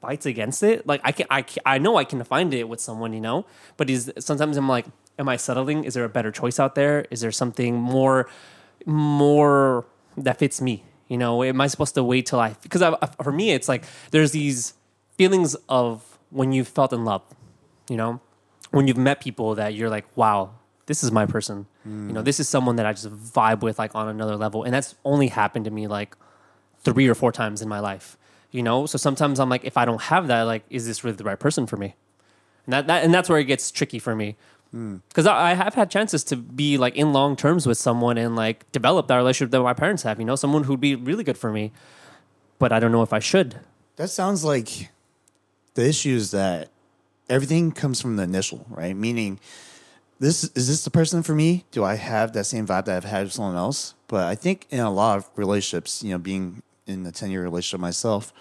fights against it. Like I can I can, I know I can find it with someone, you know, but is sometimes I'm like am I settling? Is there a better choice out there? Is there something more more that fits me? You know, am I supposed to wait till I because I, for me it's like there's these feelings of when you felt in love, you know, when you've met people that you're like, wow, this is my person. You know, mm. this is someone that I just vibe with like on another level. And that's only happened to me like three or four times in my life. You know, so sometimes I'm like, if I don't have that, like, is this really the right person for me? And that, that and that's where it gets tricky for me. Hmm. Because I, I have had chances to be like in long terms with someone and like develop that relationship that my parents have. You know, someone who'd be really good for me, but I don't know if I should. That sounds like the issue is that everything comes from the initial, right? Meaning, this is this the person for me? Do I have that same vibe that I've had with someone else? But I think in a lot of relationships, you know, being in a ten year relationship myself,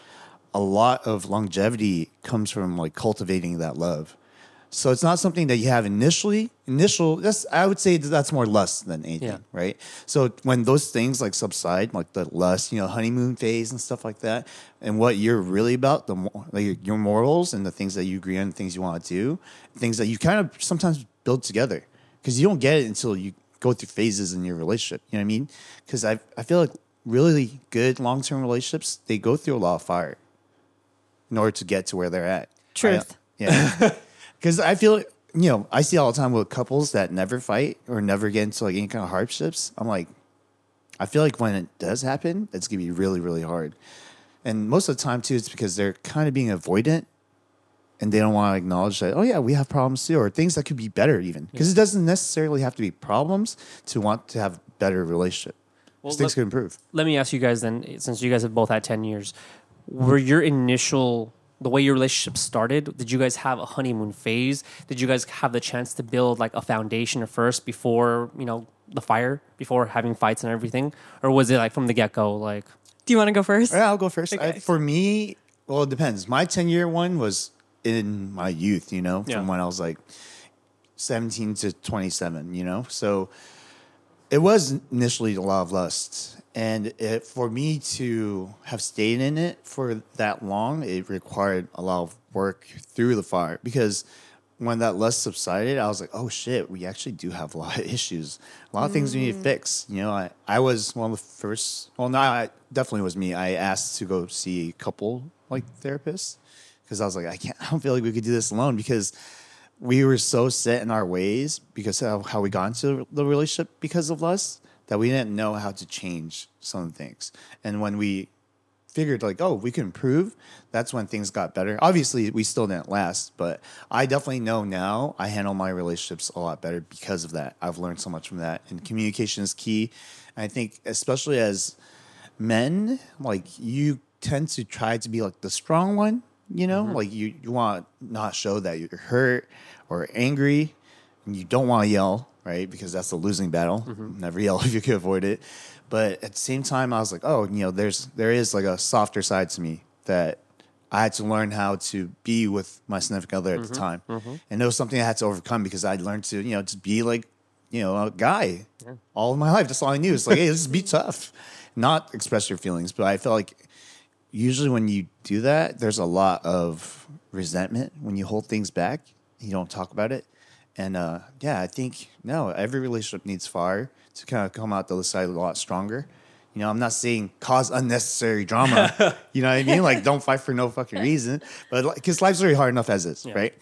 a lot of longevity comes from like cultivating that love. So it's not something that you have initially. Initial, that's I would say that's more lust than anything, Yeah. right? So when those things like subside, like the lust, you know, honeymoon phase and stuff like that, and what you're really about, the like your morals and the things that you agree on, things you want to do, things that you kind of sometimes build together, because you don't get it until you go through phases in your relationship. You know what I mean? Because I I feel like really good long term relationships they go through a lot of fire in order to get to where they're at. Truth. I- yeah. *laughs* Because I feel, you know, I see all the time with couples that never fight or never get into like any kind of hardships. I'm like, I feel like when it does happen, it's gonna be really, really hard. And most of the time too, it's because they're kind of being avoidant and they don't want to acknowledge that, oh yeah, we have problems too, or things that could be better even. Because it doesn't necessarily have to be problems to want to have better relationship. Well, Things let- could improve. let me ask you guys then, since you guys have both had 10 years, were your initial, the way your relationship started, did you guys have a honeymoon phase? Did you guys have the chance to build like a foundation first before, you know, the fire, before having fights and everything? Or was it like from the get go, like, Do you want to go first? Yeah, I'll go first. I, for me, well, it depends. My 10 year one was in my youth, you know, from Yeah. when I was like 17 to 27, you know? So it was initially a lot of lust. And it, for me to have stayed in it for that long, it required a lot of work through the fire because when that lust subsided, I was like, oh shit, we actually do have a lot of *laughs* issues. A lot of things we need to mm. fix. You know, I, I was one of the first, well, no, I definitely was me. I asked to go see a couple like therapists because I was like, I can't, *laughs* I don't feel like we could do this alone because we were so set in our ways because of how we got into the relationship because of lust that we didn't know how to change some things. And when we figured like, oh, we can improve, that's when things got better. Obviously, we still didn't last, but I definitely know now I handle my relationships a lot better because of that. I've learned so much from that. And communication is key. And I think especially as men, like you tend to try to be like the strong one, you know? Mm-hmm. Like you, you want to not show that you're hurt or angry and you don't want to yell, right? Because that's a losing battle. Mm-hmm. Never yell *laughs* if you can avoid it. But at the same time, I was like, oh, you know, there's there is like a softer side to me that I had to learn how to be with my significant other at the mm-hmm. time, and it was something I had to overcome because I learned to, you know, just be like, you know, a guy all of my life. That's all I knew. It's like, hey, this just be tough, not express your feelings. But I felt like usually when you do that, there's a lot of resentment when you hold things back. You don't talk about it. And uh, yeah, I think no, every relationship needs fire to kind of come out the other side a lot stronger. You know, I'm not saying cause unnecessary drama. *laughs* you know what I mean? Like, don't fight for no fucking reason. But because life's already hard enough as is, right?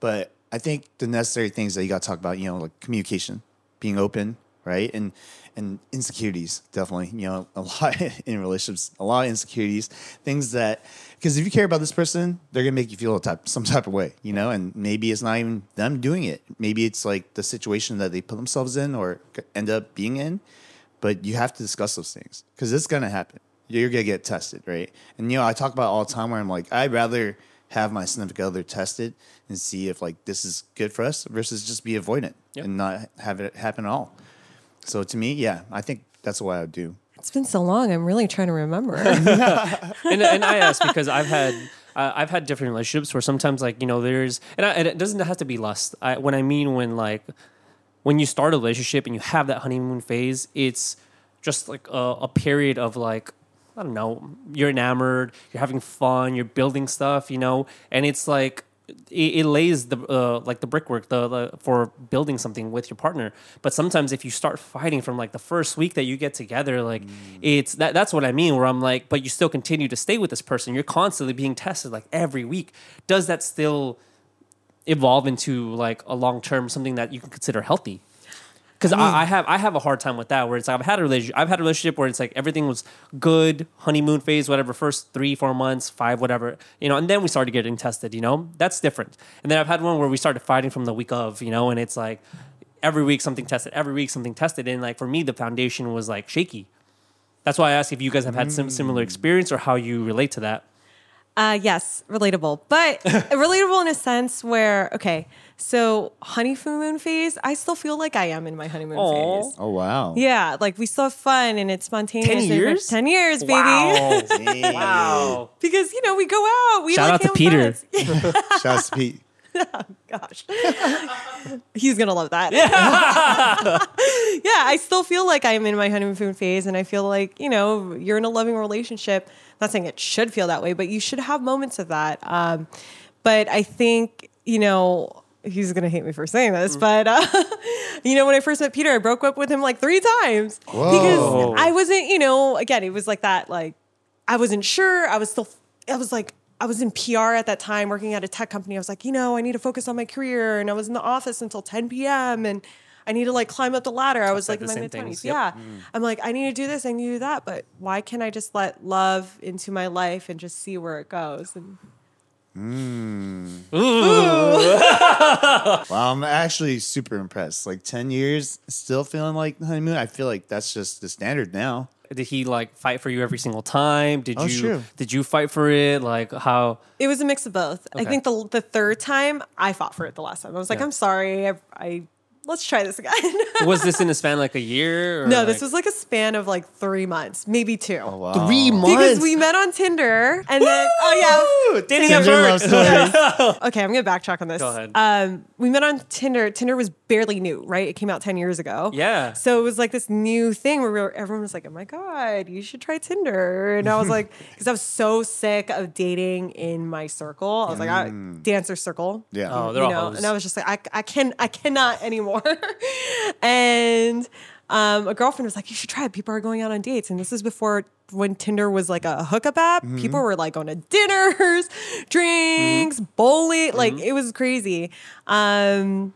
But I think the necessary things that you got to talk about, you know, like communication, being open, right, and and insecurities, definitely. You know, a *laughs* lot in relationships, a lot of insecurities, things that because if you care about this person, they're gonna make you feel a type some type of way, you know, and maybe it's not even them doing it. Maybe it's like the situation that they put themselves in or end up being in. But you have to discuss those things because it's gonna happen. You're gonna get tested, right? And you know, I talk about all the time where I'm like, I'd rather have my significant other tested and see if like this is good for us versus just be avoidant Yep. and not have it happen at all. So to me, yeah, I think that's what I would do. It's been so long. I'm really trying to remember. *laughs* *laughs* and, and I ask because I've had uh, I've had different relationships where sometimes like you know there's and, I, and it doesn't have to be lust. I, when I mean when like when you start a relationship and you have that honeymoon phase, it's just like a, a period of like I don't know, you're enamored, you're having fun, you're building stuff, you know, and it's like it, it lays the uh, like the brickwork the, the for building something with your partner. But sometimes if you start fighting from like the first week that you get together, like it's that that's what I mean. Where I'm like, but you still continue to stay with this person. You're constantly being tested like every week. Does that still evolve into like a long term something that you can consider healthy. Because I, I have I have a hard time with that where it's like I've had a relationship I've had a relationship where it's like everything was good honeymoon phase whatever first three four months five whatever you know and then we started getting tested you know? That's different. And then I've had one where we started fighting from the week of you know and it's like every week something tested every week something tested and like for me the foundation was like shaky. That's why I asked if you guys have had some mm. similar experience or how you relate to that Uh, yes, relatable, but *laughs* relatable in a sense where okay, so honeymoon phase, I still feel like I am in my honeymoon Aw. phase. Oh wow. Yeah, like we still have fun and it's spontaneous. 10 years? Ten years, baby. wow wow *laughs* because you know we go out. We Shout like out to hang with Peter. friends. *laughs* Shout out to Pete. *laughs* Gosh, he's gonna love that. Yeah. *laughs* yeah, I still feel like I'm in my honeymoon phase, and I feel like you know you're in a loving relationship. not saying it should feel that way, but you should have moments of that. Um, but I think you know he's gonna hate me for saying this, but uh, *laughs* you know when I first met Peter, I broke up with him like three times Whoa. because I wasn't, you know, again it was like that, like I wasn't sure. I was still, I was like. I was in PR at that time, working at a tech company. I was like, you know, I need to focus on my career, and I was in the office until 10 p.m. and I need to like climb up the ladder. I was like like in the my same mid twenties. yep. Yeah, mm. I'm like, I need to do this, I need to do that, but why can't I just let love into my life and just see where it goes? And mm. *laughs* Wow, I'm actually super impressed. Like ten years, still feeling like the honeymoon. I feel like that's just the standard now. Did he like fight for you every single time did Oh, you sure. did you fight for it like how it was a mix of both. I think the the third time I fought for it. The last time I was like, Yeah. I'm sorry, I, I let's try this again. *laughs* was this in a span like a year or no, like- this was like a span of like three months, maybe two. Oh wow. three months Because we met on Tinder and then oh Woo! dating at Tinder love first Okay, I'm gonna backtrack on this. Go ahead. Um, we met on Tinder. Tinder was barely new, right? It came out ten years ago. Yeah. So it was like this new thing where we were, everyone was like, "Oh my god, you should try Tinder," and I was like, *laughs* because I was so sick of dating in my circle. I was like, I, dancer circle. Yeah. Oh, they're you all know, hoes. and I was just like, I, I can, I cannot anymore. *laughs* and um, a girlfriend was like, you should try it. People are going out on dates, and this is before when Tinder was like a hookup app. People were like going to dinners, *laughs* drinks, bowling. Like it was crazy. Um,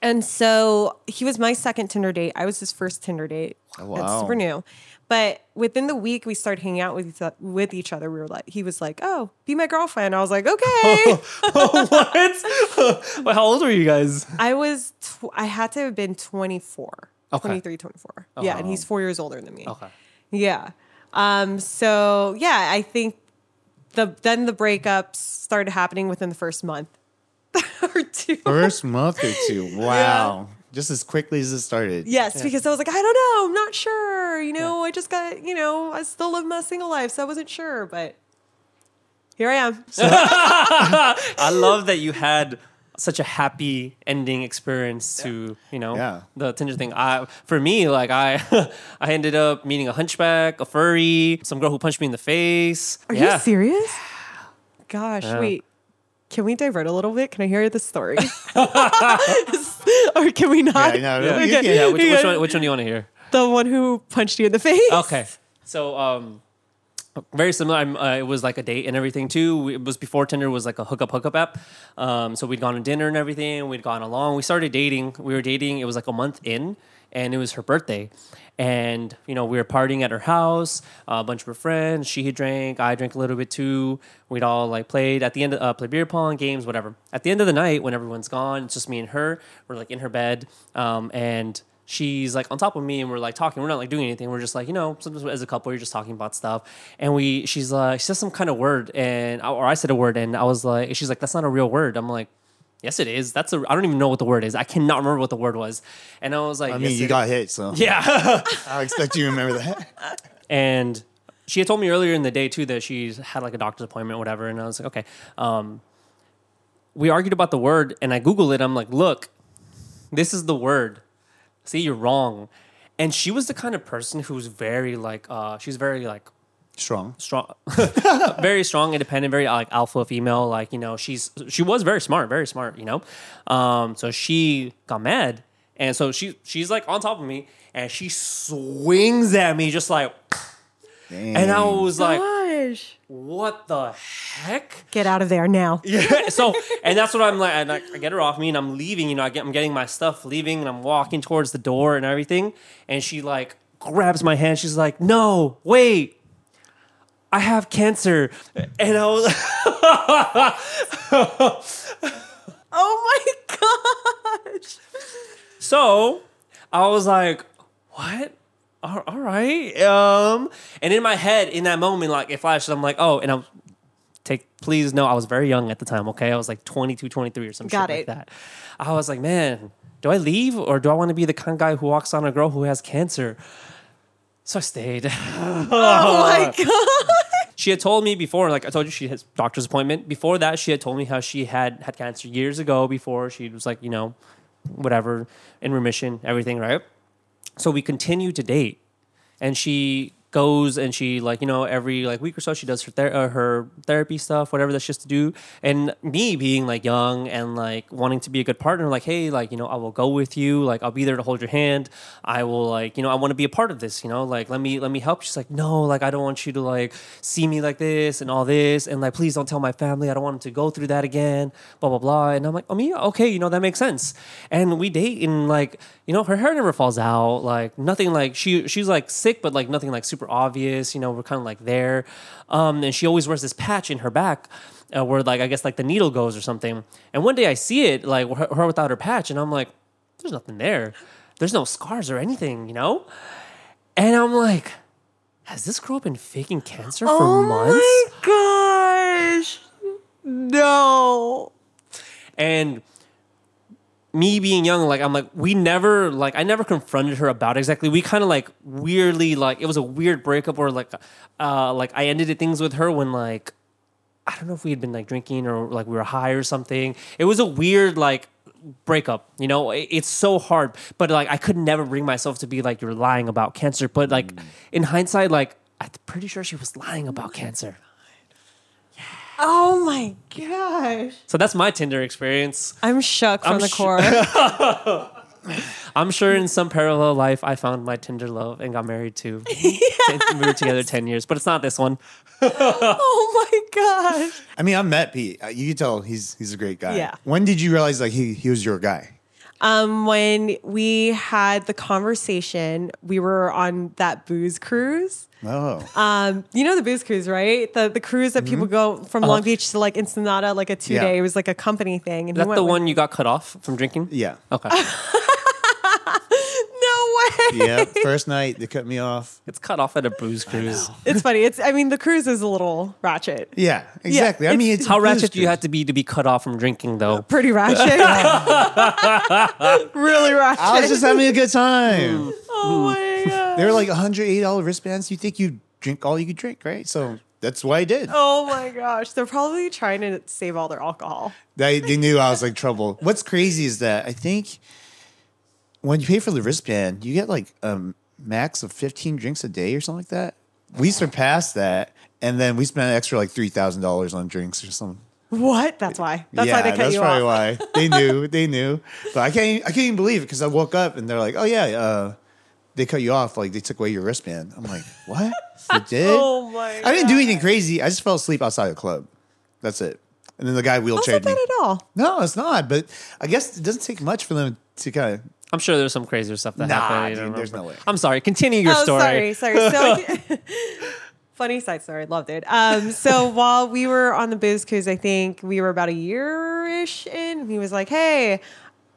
and so he was my second Tinder date. I was his first Tinder date. Oh, It's wow. super new. But within the week, we started hanging out with each, with each other. We were like, he was like, "Oh, be my girlfriend." I was like, "Okay." *laughs* Oh, *laughs* what *laughs* well, how old were you guys I was, tw- I had to have been 24, Okay. 23, 24. Yeah, and he's four years older than me. okay Yeah. Um, so yeah, I think the then the breakups started happening within the first month or two. First month or two. Wow. Just as quickly as it started. Yes, because I was like, I don't know, I'm not sure. You know, I just got, you know, I still live my single life, so I wasn't sure, but here I am. *laughs* *laughs* I love that you had such a happy ending experience to you know Yeah. the Tinder thing. I for me like I *laughs* I ended up meeting a hunchback, a furry, some girl who punched me in the face. Are yeah. you serious? Gosh, Yeah. wait. Can we divert a little bit? Can I hear the story? Or can we not? Yeah, no, Yeah, you can- yeah which, which Yeah. one? Which one do you want to hear? The one who punched you in the face. Okay, so um, very similar. I'm, uh, it was like a date and everything too. It was before Tinder was like a hookup hookup app. Um, so we'd gone to dinner and everything. We'd gone along. We started dating. We were dating. It was like a month in, and it was her birthday. And you know we were partying at her house. a bunch of her friends. She had drank. I drank a little bit too. We'd all like played at the end. Of, uh, played beer pong games, whatever. At the end of the night, when everyone's gone, it's just me and her. We're like in her bed, um, and she's like on top of me and we're like talking. We're not like doing anything. We're just like, you know, sometimes as a couple, you're just talking about stuff. And we, she's like, she says some kind of word and, or I said a word and I was like, she's like, that's not a real word. I'm like, yes, it is. That's a, I don't even know what the word is. I cannot remember what the word was. And I was like, I mean, "Yes, you got hit, so yeah. *laughs* I expect you to remember that. *laughs* and she had told me earlier in the day too that she had like a doctor's appointment or whatever and i was like okay um, we argued about the word and i googled it i'm like look this is the word see you're wrong and she was the kind of person who's very like uh, she's very like Strong. strong *laughs* very strong independent very like alpha female like you know she's she was very smart very smart you know um so she got mad and so she she's like on top of me and she swings at me just like and I was like, gosh. what the heck? Get out of there now. *laughs* Yeah. So, and that's what I'm like. And I, I get her off me, and I'm leaving. You know, I get, I'm getting my stuff, leaving, and I'm walking towards the door and everything. And she like grabs my hand. She's like, "No, wait, I have cancer." And I was, like, *laughs* Oh my gosh. so I was like, "What?" All all right. Um, and in my head, in that moment, like it flashes. I'm like, "Oh," and I'm take please no i was very young at the time okay i was like 22 23 or some Got shit like that i was like man do i leave or do i want to be the kind of guy who walks on a girl who has cancer so i stayed. *laughs* Oh my *laughs* god. she had told me before like i told you she has doctor's appointment. Before that she had told me how she had had cancer years ago before. She was like you know whatever in remission everything right? So we continued to date. And she goes and she like you know every like week or so she does her ther- uh, her therapy stuff whatever that she has to do. And me being like young and like wanting to be a good partner like hey like you know I will go with you. Like I'll be there to hold your hand. I will like you know I want to be a part of this you know? Like let me let me help. She's like no like I don't want you to like see me like this and all this. And like please don't tell my family. I don't want them to go through that again blah blah blah. And I'm like oh mean okay you know that makes sense. And we date in like you know her hair never falls out like nothing like she she's like sick but like nothing like super obvious you know we're kind of like there. Um and she always wears this patch in her back uh, where like i guess like the needle goes or something. And one day i see it like her, her without her patch and i'm like there's nothing there. There's no scars or anything you know? And i'm like has this girl been faking cancer for Oh months? Oh my gosh. No. and me being young like i'm like we never like i never confronted her about it exactly. We kind of like weirdly like it was a weird breakup where like uh like i ended things with her when like i don't know if we had been like drinking or like we were high or something. It was a weird like breakup you know? It- it's so hard but like i could never bring myself to be like you're lying about cancer but like in hindsight like i'm pretty sure she was lying about cancer Oh my gosh. so that's my tinder experience I'm shook from I'm the sh- core. *laughs* I'm sure in some parallel life I found my Tinder love and got married too. *laughs* we were together 10 years, but it's not this one. *laughs* oh my gosh. I mean, I met Pete. Uh, You can tell he's he's a great guy. Yeah. When did you realize like he he was your guy? Um, when we had the conversation, we were on that booze cruise. Oh, Um, you know the booze cruise, right? The the cruise that people go from Long Beach to like Ensenada, like a two day. It was like a company thing. And Is that the went with- one you got cut off from drinking? yeah, Okay. *laughs* No way. yeah. First night they cut me off. it's cut off at a booze cruise. It's funny. It's I mean the cruise is a little ratchet. Yeah, exactly. I mean, it's- it's How a booze ratchet do you cruise. have to be to be cut off from drinking, though? *laughs* Pretty ratchet. *laughs* really ratchet. I was just having a good time. Mm. oh mm. my *laughs* god. They're like $180 wristbands. You think you drink all you could drink, right? So that's what I did. Oh my gosh. They're probably trying to save all their alcohol. They, they knew I was like trouble. What's crazy is that I think when you pay for the wristband, you get like a max of 15 drinks a day or something like that. We surpassed that. And then we spent an extra like $3,000 on drinks or something. What? That's why. That's yeah, why they cut you off. that's you probably off. why. They knew. *laughs* They knew. But I can't, I can't even believe it because I woke up and they're like, oh, yeah, uh, they cut you off. Like they took away your wristband. I'm like, *laughs* what? They *laughs* did? Oh my I didn't do anything crazy. I just fell asleep outside the club. That's it. And then the guy That's wheelchaired not bad at all. No, it's not. But I guess it doesn't take much for them to kind of. I'm sure there's some crazier stuff that Nah, happened. I dude, there's no way. I'm sorry. Continue your oh, story. sorry, sorry. So, *laughs* *laughs* funny side story. Loved it. Um, so *laughs* while we were on the biz cruise, I think we were about a year ish in. He was like, "Hey,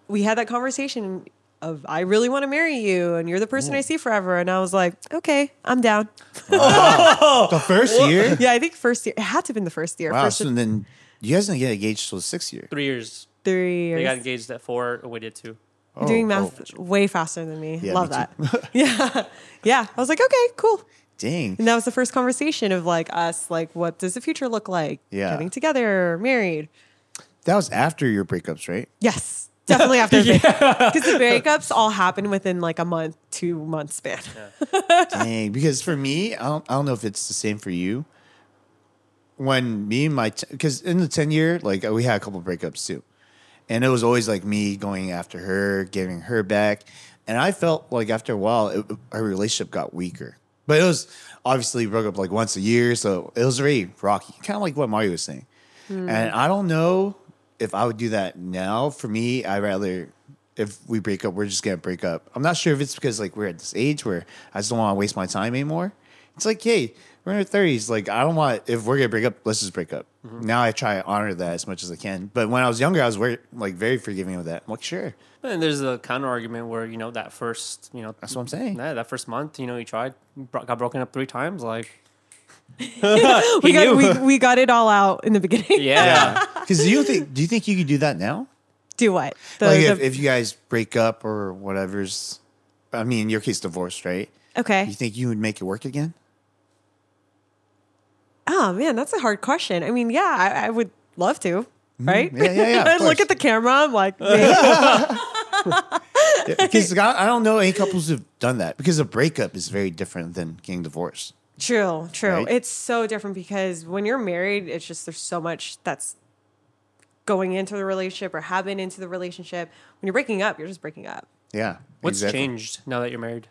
we had that conversation of I really want to marry you, and you're the person I see forever." And I was like, "Okay, I'm down." The first year? Yeah, I think first year. It had to have been the first year. Wow. first So then you guys didn't get engaged till the sixth year. Three years. three years. They got engaged at four, and we did two. Oh, Doing oh, math way faster than me. Yeah, Love me that. *laughs* yeah. *laughs* Yeah. I was like, okay, cool. dang. And that was the first conversation of like us, like, what does the future look like? Yeah. Getting together, married. That was after your breakups, right? Yes. Definitely after *laughs* because the breakups all happened within like a month, two month span. Dang. Because for me, I don't, I don't know if it's the same for you. When me and my, because in the 10 year, like we had a couple breakups too. And it was always like me going after her, getting her back. And I felt like after a while, it, our relationship got weaker. But it was obviously broke up like once a year, so it was very rocky, kind of like what Mario was saying. Hmm. And I don't know if I would do that now. For me, I rather if we break up, we're just gonna break up. I'm not sure if it's because like we're at this age where I just don't want to waste my time anymore. It's like, hey, we're in our thirties. Like I don't want if we're gonna break up, let's just break up. Mm-hmm. Now I try to honor that as much as I can. But when I was younger, I was very like very forgiving of that. I'm like, sure, And there's a counter argument where you know that first, you know, that's what I'm saying. yeah, that first month, you know, you tried, got broken up three times, like *laughs* *laughs* we He got knew. we, we got it all out in the beginning. *laughs* yeah, Because do you think do you think you could do that now? Do what? The, like the- if, if you guys break up or whatever's, I mean, in your case, divorced, right? okay. You think you would make it work again? Oh man, that's a hard question. I mean, yeah, I, I would love to. Right? Mm-hmm. Yeah, yeah, yeah, *laughs* I look at the camera. I'm like. *laughs* Because I, I don't know any couples who've done that because a breakup is very different than getting divorced. true, true. Right? It's so different because when you're married, it's just there's so much that's going into the relationship or have been into the relationship. When you're breaking up, you're just breaking up. Yeah. what's exactly. changed now that you're married?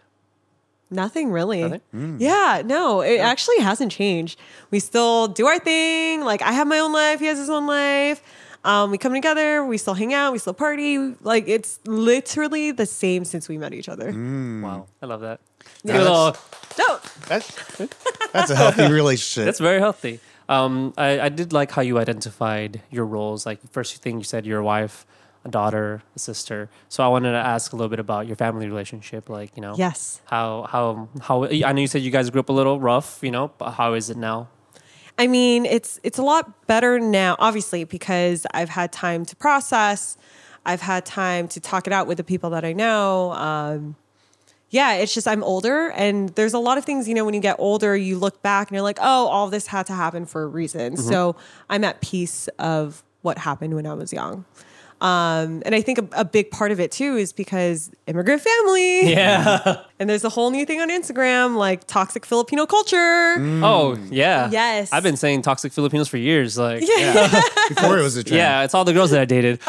Nothing really. Nothing? Mm. Yeah, no, it actually hasn't changed. We still do our thing. Like I have my own life, he has his own life. Um, we come together, we still hang out, we still party. Like it's literally the same since we met each other. Mm. Wow, I love that. Yeah. Good little- No, That's, that's a healthy *laughs* relationship. That's very healthy. Um, I, I did like how you identified your roles. Like first thing you said, you're wife, a daughter, a sister. So I wanted to ask a little bit about your family relationship. Like you know, yes. how how how I know you said you guys grew up a little rough. You know, but how is it now? I mean, it's it's a lot better now, obviously, because I've had time to process. I've had time to talk it out with the people that I know. Um, yeah, it's just I'm older, and there's a lot of things. You know, when you get older, you look back and you're like, oh, all this had to happen for a reason. So I'm at peace of what happened when I was young. Um, and I think a, a big part of it too is because immigrant family. Yeah. *laughs* And there's a whole new thing on Instagram, like toxic Filipino culture. oh yeah. Yes. I've been saying toxic Filipinos for years. Like Yeah. *laughs* Before it was a trend. yeah, it's all the girls that I dated. *laughs*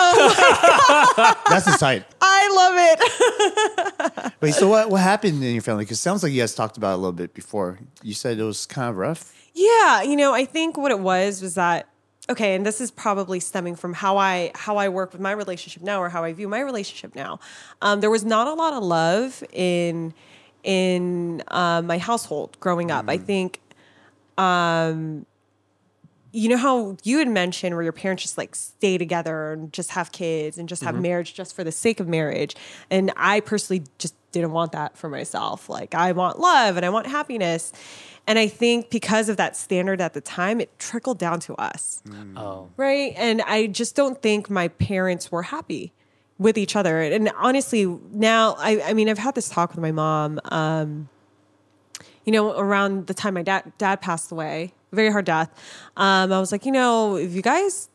That's his type. I love it. Wait, so what, what happened in your family? Because it sounds like you guys talked about it a little bit before. You said it was kind of rough. Yeah, you know, I think what it was was that okay, and this is probably stemming from how I how I work with my relationship now or how I view my relationship now. Um, there was not a lot of love in in uh, my household growing up. I think um, you know how you had mentioned where your parents just like stay together and just have kids and just have marriage just for the sake of marriage. And I personally just didn't want that for myself. Like I want love and I want happiness. And I think because of that standard at the time, it trickled down to us. Oh. Right. And I just don't think my parents were happy with each other. And honestly, now, I, I mean, I've had this talk with my mom. Um, you know, around the time my dad dad passed away, very hard death. Um, I was like, you know, if you guys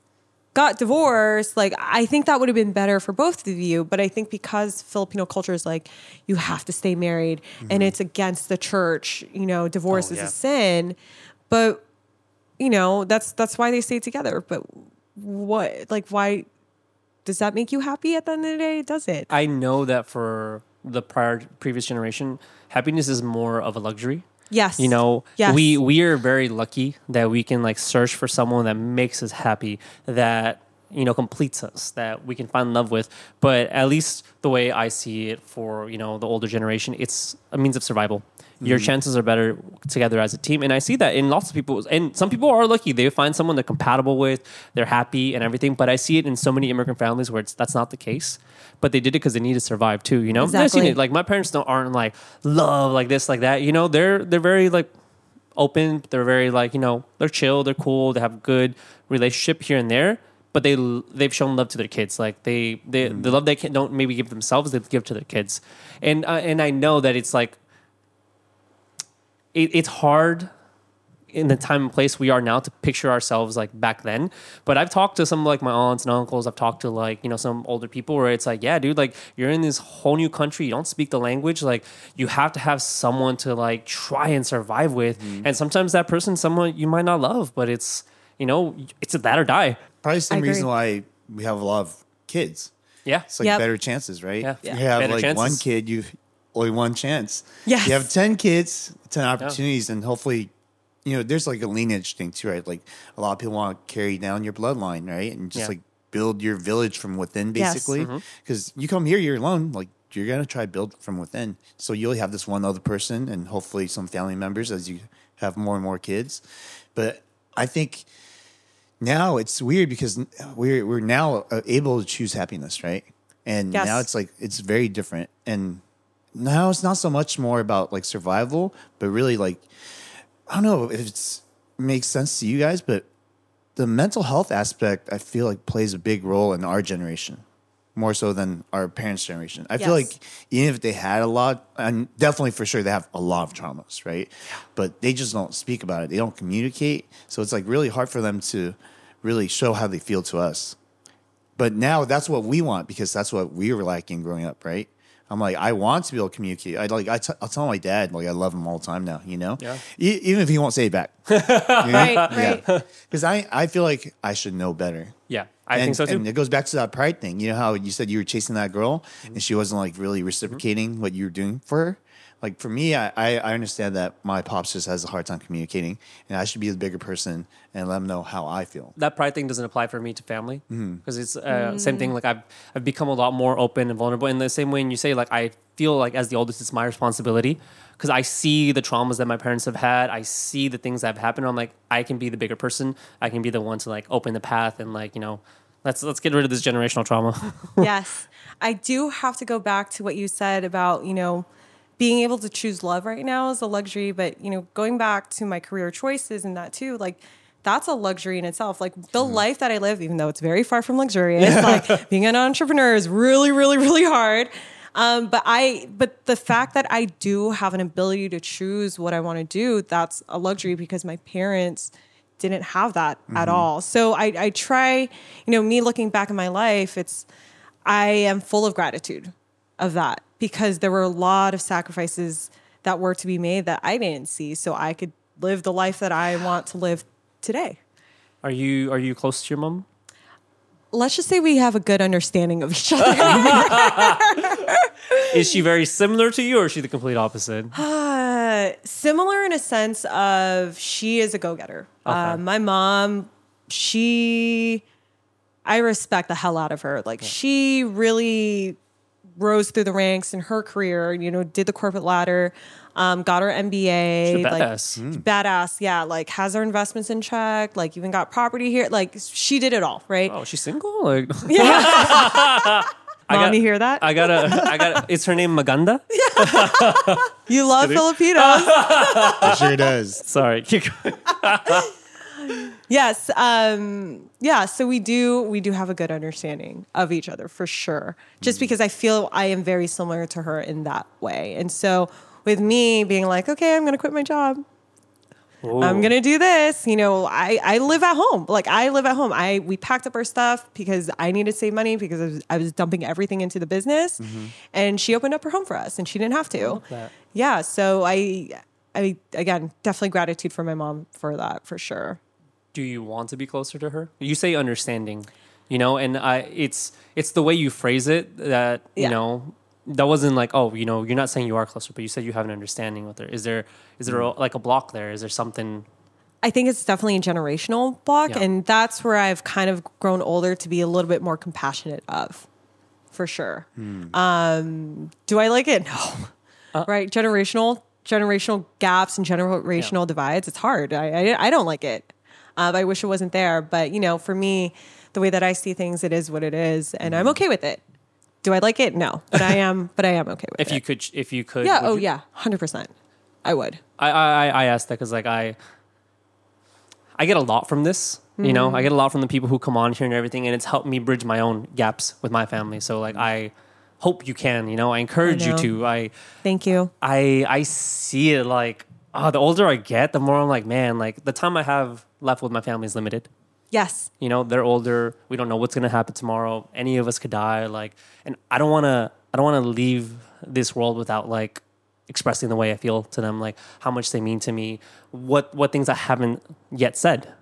got divorced, like I think that would have been better for both of you. But I think because Filipino culture is like you have to stay married and mm-hmm. it's against the church, you know, divorce Oh, is yeah. a sin. But you know, that's that's why they stay together. But what like why does that make you happy at the end of the day? Does it? I know that for the prior previous generation, happiness is more of a luxury. Yes. You know, Yes. we we are very lucky that we can like search for someone that makes us happy, that you know completes us, that we can find love with. But at least the way I see it for you know the older generation, it's a means of survival. Your chances are better together as a team, and I see that in lots of people. And some people are lucky; they find someone they're compatible with, they're happy and everything. But I see it in so many immigrant families where it's that's not the case. But they did it because they need to survive too. You know, I've seen it. Like my parents don't aren't like love like this like that. You know, they're they're very like open. They're very like you know they're chill. They're cool. They have good relationship here and there. But they they've shown love to their kids. Like they they the love they can, don't maybe give themselves. They give to their kids. And uh, and I know that it's like it, it's hard in the time and place we are now to picture ourselves like back then. But I've talked to some like my aunts and uncles. I've talked to like you know some older people where it's like, yeah, dude, like you're in this whole new country. You don't speak the language. Like you have to have someone to like try and survive with. Mm-hmm. And sometimes that person, someone you might not love, but it's you know it's a that or die. Probably the same reason why we have a lot of kids. Yeah. It's like Yep. better chances, right? Yeah. If you have Better like one kid, you only one chance. Yes. You have 10 kids, 10 opportunities, and hopefully, you know, there's like a lineage thing too, right? Like a lot of people want to carry down your bloodline, right? And just Yeah. like build your village from within, Yes. basically. Because you come here, you're alone. Like you're going to try to build from within. So you'll have this one other person and hopefully some family members as you have more and more kids. But I think now it's weird because we're we're now uh, able to choose happiness, right? And Yes. now it's like it's very different. And now it's not so much more about like survival, but really like I don't know if it makes sense to you guys, but the mental health aspect I feel like plays a big role in our generation. More so than our parents' generation. I feel like even if they had a lot, and definitely for sure they have a lot of traumas, right? But they just don't speak about it. They don't communicate. So it's like really hard for them to really show how they feel to us. But now that's what we want because that's what we were lacking growing up, right? I'm like, I want to be able to communicate. I like, I t- I'll tell my dad, like, I love him all the time now, you know? Yeah. E- even if he won't say it back. *laughs* Right, right. Because I, I feel like I should know better. Yeah, I and, think so too. And it goes back to that pride thing. You know how you said you were chasing that girl Mm-hmm. and she wasn't like really reciprocating what you were doing for her? Like for me, I, I, I understand that my pops just has a hard time communicating and I should be the bigger person and let him know how I feel. that pride thing doesn't apply for me to family Mm-hmm. because it's uh, same thing. Like I've I've become a lot more open and vulnerable in the same way. And you say like I feel like as the oldest, it's my responsibility because I see the traumas that my parents have had. I see the things that have happened. I'm like I can be the bigger person. I can be the one to like open the path and like you know let's let's get rid of this generational trauma. *laughs* yes. I do have to go back to what you said about, you know, being able to choose love right now is a luxury, but, you know, going back to my career choices and that too, like, that's a luxury in itself. Like the life that I live, even though it's very far from luxurious, like being an entrepreneur is really, really, really hard. Um, but I, but the fact that I do have an ability to choose what I want to do, that's a luxury because my parents didn't have that at all. So I, I try, you know, me looking back in my life, it's, I am full of gratitude of that because there were a lot of sacrifices that were to be made that I didn't see. So I could live the life that I want to live today. are you are you close to your mom? Let's just say we have a good understanding of each other. *laughs* Is she very similar to you, or is she the complete opposite? Uh, similar in a sense of she is a go-getter. Uh, my mom, she, I respect the hell out of her. Like she really rose through the ranks in her career. You know, did the corporate ladder, um, got her MBA. She's a like, badass. Badass, yeah. Like has her investments in check. Like even got property here. Like she did it all, right? Oh, she's single. Like, *laughs* *laughs* Mom, got- you hear that? I gotta, I gotta. Is her name Maganda? *laughs* Yeah. You love Filipinos. It sure does. Sorry. Yes. Um, yeah. So we do we do have a good understanding of each other for sure. Just because I feel I am very similar to her in that way. And so with me being like, okay, I'm gonna quit my job. I'm gonna do this. You know, I, I live at home. Like I live at home. I we packed up our stuff because I needed to save money because I was, I was dumping everything into the business, and she opened up her home for us, and she didn't have to. Yeah. So I I again definitely gratitude for my mom for that for sure. Do you want to be closer to her? You say understanding, you know, and I it's it's the way you phrase it that you know that wasn't like oh you know you're not saying you are closer, but you said you have an understanding with her. Is there is there a, mm-hmm. like a block there? Is there something? I think it's definitely a generational block, Yeah. and that's where I've kind of grown older to be a little bit more compassionate of, for sure. Hmm. Um, do I like it? *laughs* No. Uh. right, generational generational gaps and generational divides. It's hard. I I, I don't like it. Uh, I wish it wasn't there, but you know, for me, the way that I see things, it is what it is, and I'm okay with it. Do I like it? No, but I am. *laughs* But I am okay with If it. If you could, if you could, yeah. Oh you- yeah. Hundred percent. I would. I I I asked that because like I I get a lot from this. You know, I get a lot from the people who come on here and everything, and it's helped me bridge my own gaps with my family. So like I hope you can. You know, I encourage you know. to. I Thank you. I I see it like oh, the older I get, the more I'm like, man, like the time I have left with my family is limited. Yes. You know, they're older. We don't know what's gonna happen tomorrow. Any of us could die. Like, and I don't wanna I don't wanna leave this world without like expressing the way I feel to them, like how much they mean to me, what what things I haven't yet said.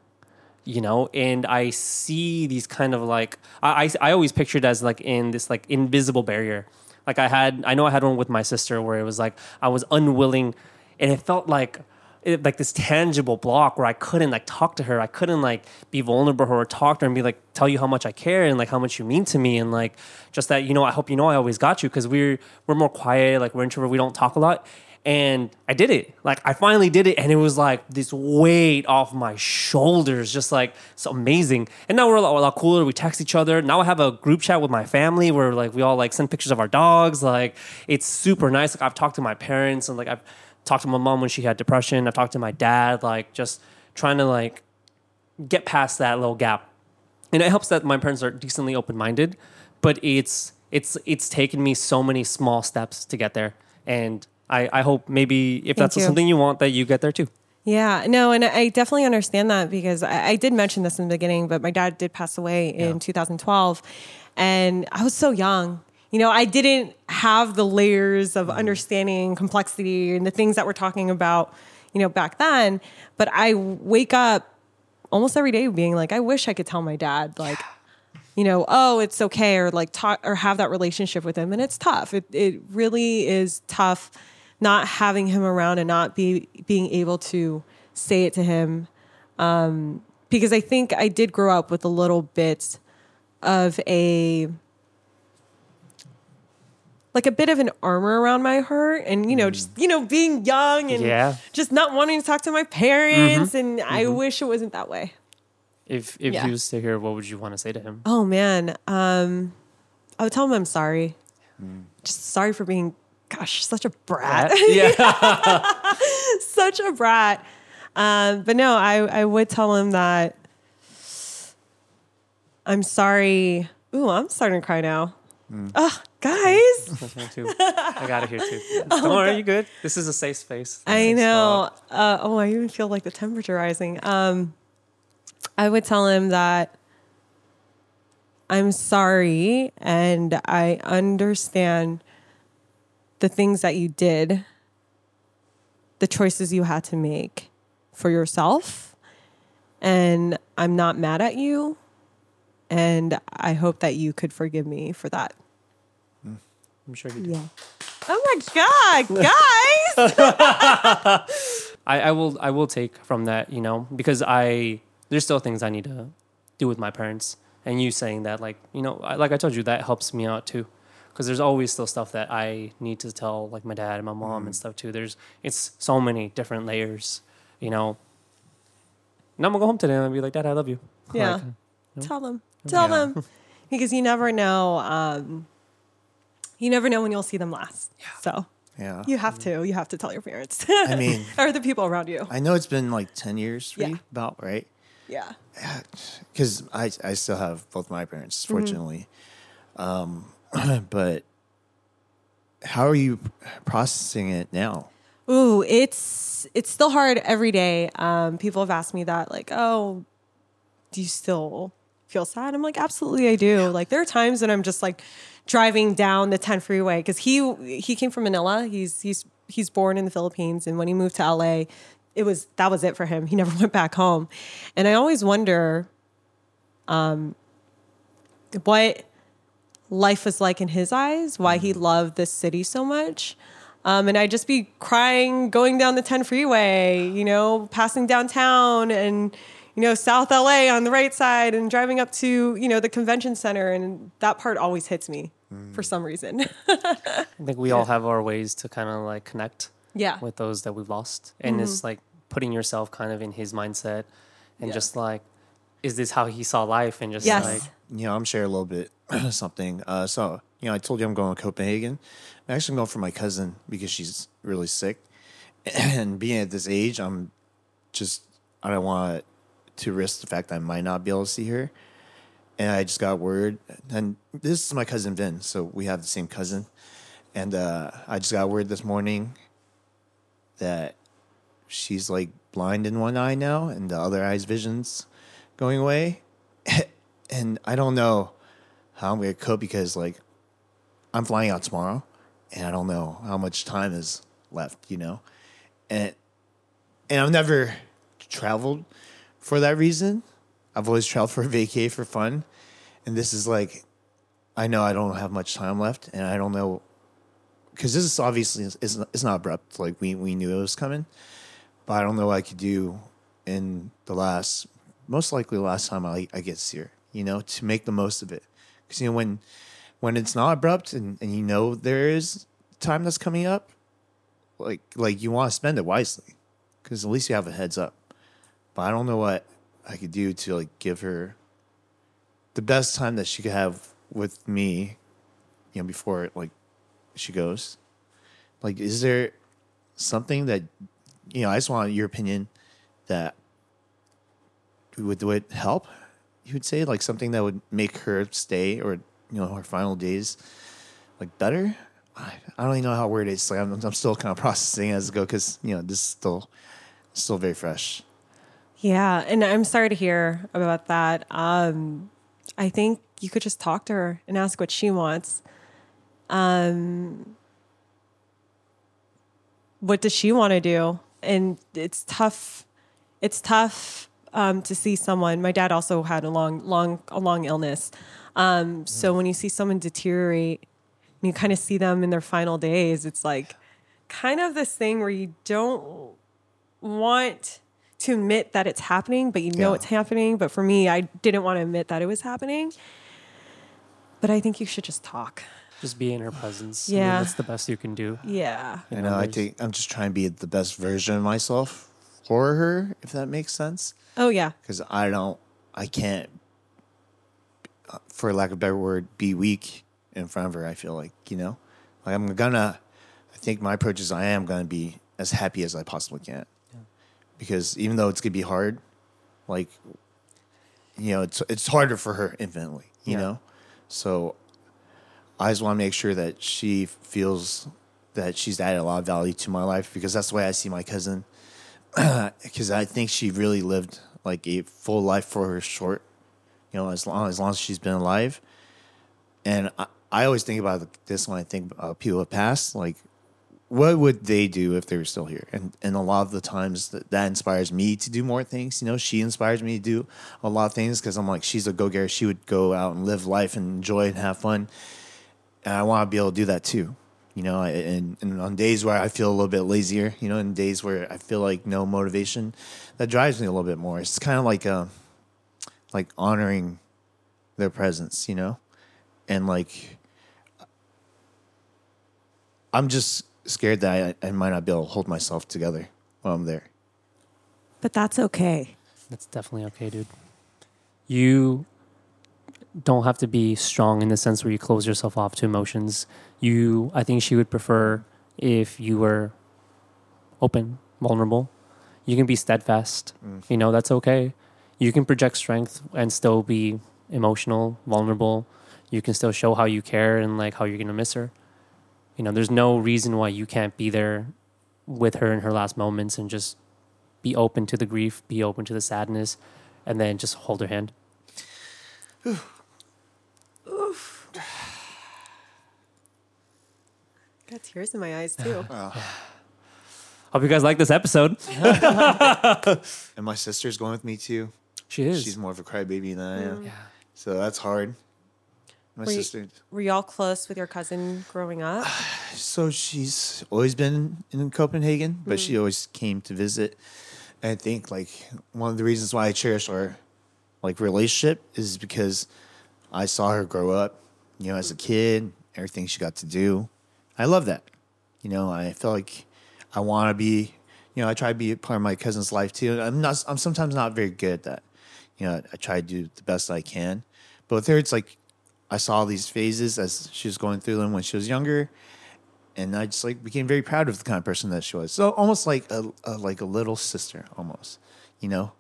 You know, and I see these kind of like I, I I always pictured as like in this like invisible barrier Like I had, I know I had one with my sister where it was like I was unwilling, and it felt like it, like this tangible block where I couldn't like talk to her. I couldn't like be vulnerable or talk to her and be like tell you how much I care and like how much you mean to me and like just that you know I hope you know I always got you because we're we're more quiet like we're introvert we don't talk a lot. And I did it. Like I finally did it and it was like this weight off my shoulders just like it's amazing. And now we're a lot, a lot cooler. We text each other. Now I have a group chat with my family where like we all like send pictures of our dogs. Like it's super nice. Like I've talked to my parents and like I've talked to my mom when she had depression. I've talked to my dad, like just trying to like get past that little gap. And it helps that my parents are decently open minded, but it's it's it's taken me so many small steps to get there. And I, I hope maybe if that's you. something you want that you get there too. Yeah, no, and I definitely understand that because I, I did mention this in the beginning, but my dad did pass away in 2012, and I was so young. You know, I didn't have the layers of understanding complexity and the things that we're talking about, you know, back then. But I wake up almost every day being like, I wish I could tell my dad, like, you know, oh, it's okay, or like talk or have that relationship with him. And it's tough. It it really is tough not having him around and not be being able to say it to him. Um, because I think I did grow up with a little bit of a like a bit of an armor around my heart and you know just you know being young and Yeah. just not wanting to talk to my parents and i wish it wasn't that way. If if Yeah. he was to hear, what would you want to say to him? oh man um i would tell him i'm sorry. Just sorry for being gosh such a brat. Yeah. *laughs* such a brat. Um but no i i would tell him that i'm sorry. Ooh i'm starting to cry now. Ugh, guys too. I got it here too. *laughs* Don't worry, you good. This is a safe space. Oh I know. Uh, oh, I even feel like the temperature rising. Um, I would tell him that I'm sorry and I understand the things that you did, the choices you had to make for yourself. And I'm not mad at you. And I hope that you could forgive me for that. I'm sure he did. Yeah. Oh my God, guys. *laughs* *laughs* I, I will I will take from that, you know, because I there's still things I need to do with my parents. And you saying that, like, you know, I, like I told you, that helps me out too. Because there's always still stuff that I need to tell, like my dad and my mom and stuff too. There's it's so many different layers, you know. And I'm gonna go home today and I'll be like, Dad, I love you. Yeah. Like, Tell them. Tell Yeah. them. Because you never know. Um, you never know when you'll see them last. So Yeah. you have to. You have to tell your parents. I *laughs* mean, or the people around you. I know it's been like 10 years for Yeah. you, about, right? Yeah. Because I, I still have both my parents, Mm-hmm. fortunately. Um, *clears throat* but how are you processing it now? Ooh, it's it's still hard every day. Um, people have asked me that, like, oh, do you still feel sad? I'm like, absolutely, I do. Like, there are times when I'm just like driving down the 10 freeway because he he came from Manila. He's he's he's born in the Philippines, and when he moved to LA, it was that was it for him. *laughs* He never went back home, and I always wonder, um, what life was like in his eyes, why he loved this city so much. Um, and I'd just be crying going down the 10 freeway, you know, passing downtown and, you know, South LA on the right side and driving up to, you know, the convention center. And that part always hits me for some reason. *laughs* I think we all have our ways to kind of like connect yeah. with those that we've lost. And Mm-hmm. it's like putting yourself kind of in his mindset and Yeah. just like, is this how he saw life? And just Yes. like, You know, I'm sharing a little bit *clears throat* something. Uh, so, you know, I told you I'm going to Copenhagen. I'm actually going for my cousin because she's really sick. *clears throat* And being at this age, I'm just, I don't want to risk the fact that I might not be able to see her. And I just got word. And this is my cousin Vin. So we have the same cousin. And uh, I just got word this morning that she's like blind in one eye now and the other eye's vision's going away. *laughs* and I don't know how I'm gonna cope because like I'm flying out tomorrow and I don't know how much time is left, you know? And and I've never traveled for that reason. I've always traveled for a vacay for fun. And this is like I know I don't have much time left and I don't know because this is obviously it's, it's not abrupt. Like we we knew it was coming, but I don't know what I could do in the last, most likely the last time I I get here. You know, to make the most of it, because you know when when it's not abrupt and, and you know there is time that's coming up, like like you want to spend it wisely, because at least you have a heads up. But I don't know what I could do to like give her the best time that she could have with me, you know, before like she goes. Like, is there something that you know? I just want your opinion that would would help. You would say like something that would make her stay or you know her final days like better. I, I don't even know how weird it is. Like I'm, I'm still kind of processing as I go because you know this is still still very fresh. Yeah, and I'm sorry to hear about that. Um, I think you could just talk to her and ask what she wants. Um, what does she want to do? And it's tough. It's tough um, to see someone. My dad also had a long, long, a long illness. Um, so when you see someone deteriorate, and you kind of see them in their final days, it's like kind of this thing where you don't want to admit that it's happening, but you know Yeah. it's happening. But for me, I didn't want to admit that it was happening. But I think you should just talk. Just be in her presence. I mean, Yeah. that's the best you can do. Yeah. You I know. I there's- think I'm just trying to be the best version of myself for her, if that makes sense. Oh yeah. Because I don't, I can't, uh, for lack of a better word, be weak in front of her. I feel like you know, like I'm gonna. I think my approach is I am gonna be as happy as I possibly can. Because even though it's gonna be hard, like, you know, it's it's harder for her infinitely. You Yeah. know, so I just want to make sure that she feels that she's added a lot of value to my life because that's the way I see my cousin. *clears throat* Because I think she really lived like a full life for her short, you know, as long as long as she's been alive. And I, I always think about this when I think about people who passed. Like, what would they do if they were still here? And and a lot of the times that, that inspires me to do more things. You know, she inspires me to do a lot of things because I'm like, she's a go getter. She would go out and live life and enjoy and have fun and I want to be able to do that too. You know, and, and on days where I feel a little bit lazier, you know, and days where I feel like no motivation, that drives me a little bit more. It's kind of like uh, like honoring their presence, you know, and like I'm just scared that I, I might not be able to hold myself together while I'm there. But that's okay. That's definitely okay, dude. You don't have to be strong in the sense where you close yourself off to emotions. You, I think she would prefer if you were open, vulnerable. You can be steadfast. Mm. You know, that's okay. You can project strength and still be emotional, vulnerable. You can still show how you care and like how you're going to miss her. You know, there's no reason why you can't be there with her in her last moments and just be open to the grief, be open to the sadness, and then just hold her hand. Oof. *sighs* Got tears in my eyes too. *sighs* *sighs* Hope you guys like this episode. *laughs* And my sister's going with me too. She is. She's more of a crybaby than I am, mm. yeah. so that's hard. My Were you- sister. Were y'all close with your cousin growing up? *sighs* So she's always been in Copenhagen, but she mm. always came to visit. And I think like one of the reasons why I cherish our like relationship is because I saw her grow up, you know, as a kid, everything she got to do. I love that. You know, I feel like I want to be, you know, I try to be a part of my cousin's life too. I'm not, I'm sometimes not very good at that. You know, I try to do the best I can. But with her, it's like I saw these phases as she was going through them when she was younger and I just like became very proud of the kind of person that she was. So almost like a, a like a little sister, almost, you know.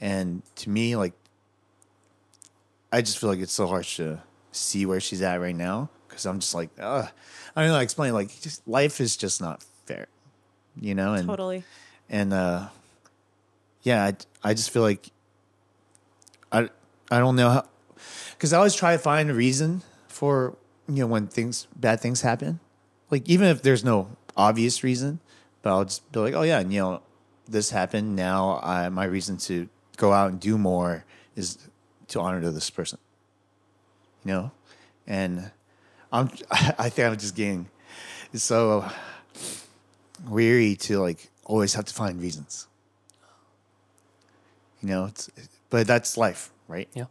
And to me, like, I just feel like it's so harsh to see where she's at right now because I'm just like, uh, I don't know. how Explain like, just life is just not fair, you know. And totally. and uh, yeah, I, I just feel like I I don't know how because I always try to find a reason for you know when things bad things happen, like even if there's no obvious reason, but I'll just be like, oh yeah, and you know this happened. Now I, my reason to go out and do more is to honor this person, you know, and I'm *laughs* I think I'm just getting so weary to like always have to find reasons. You know, it's, but that's life, right? Yeah.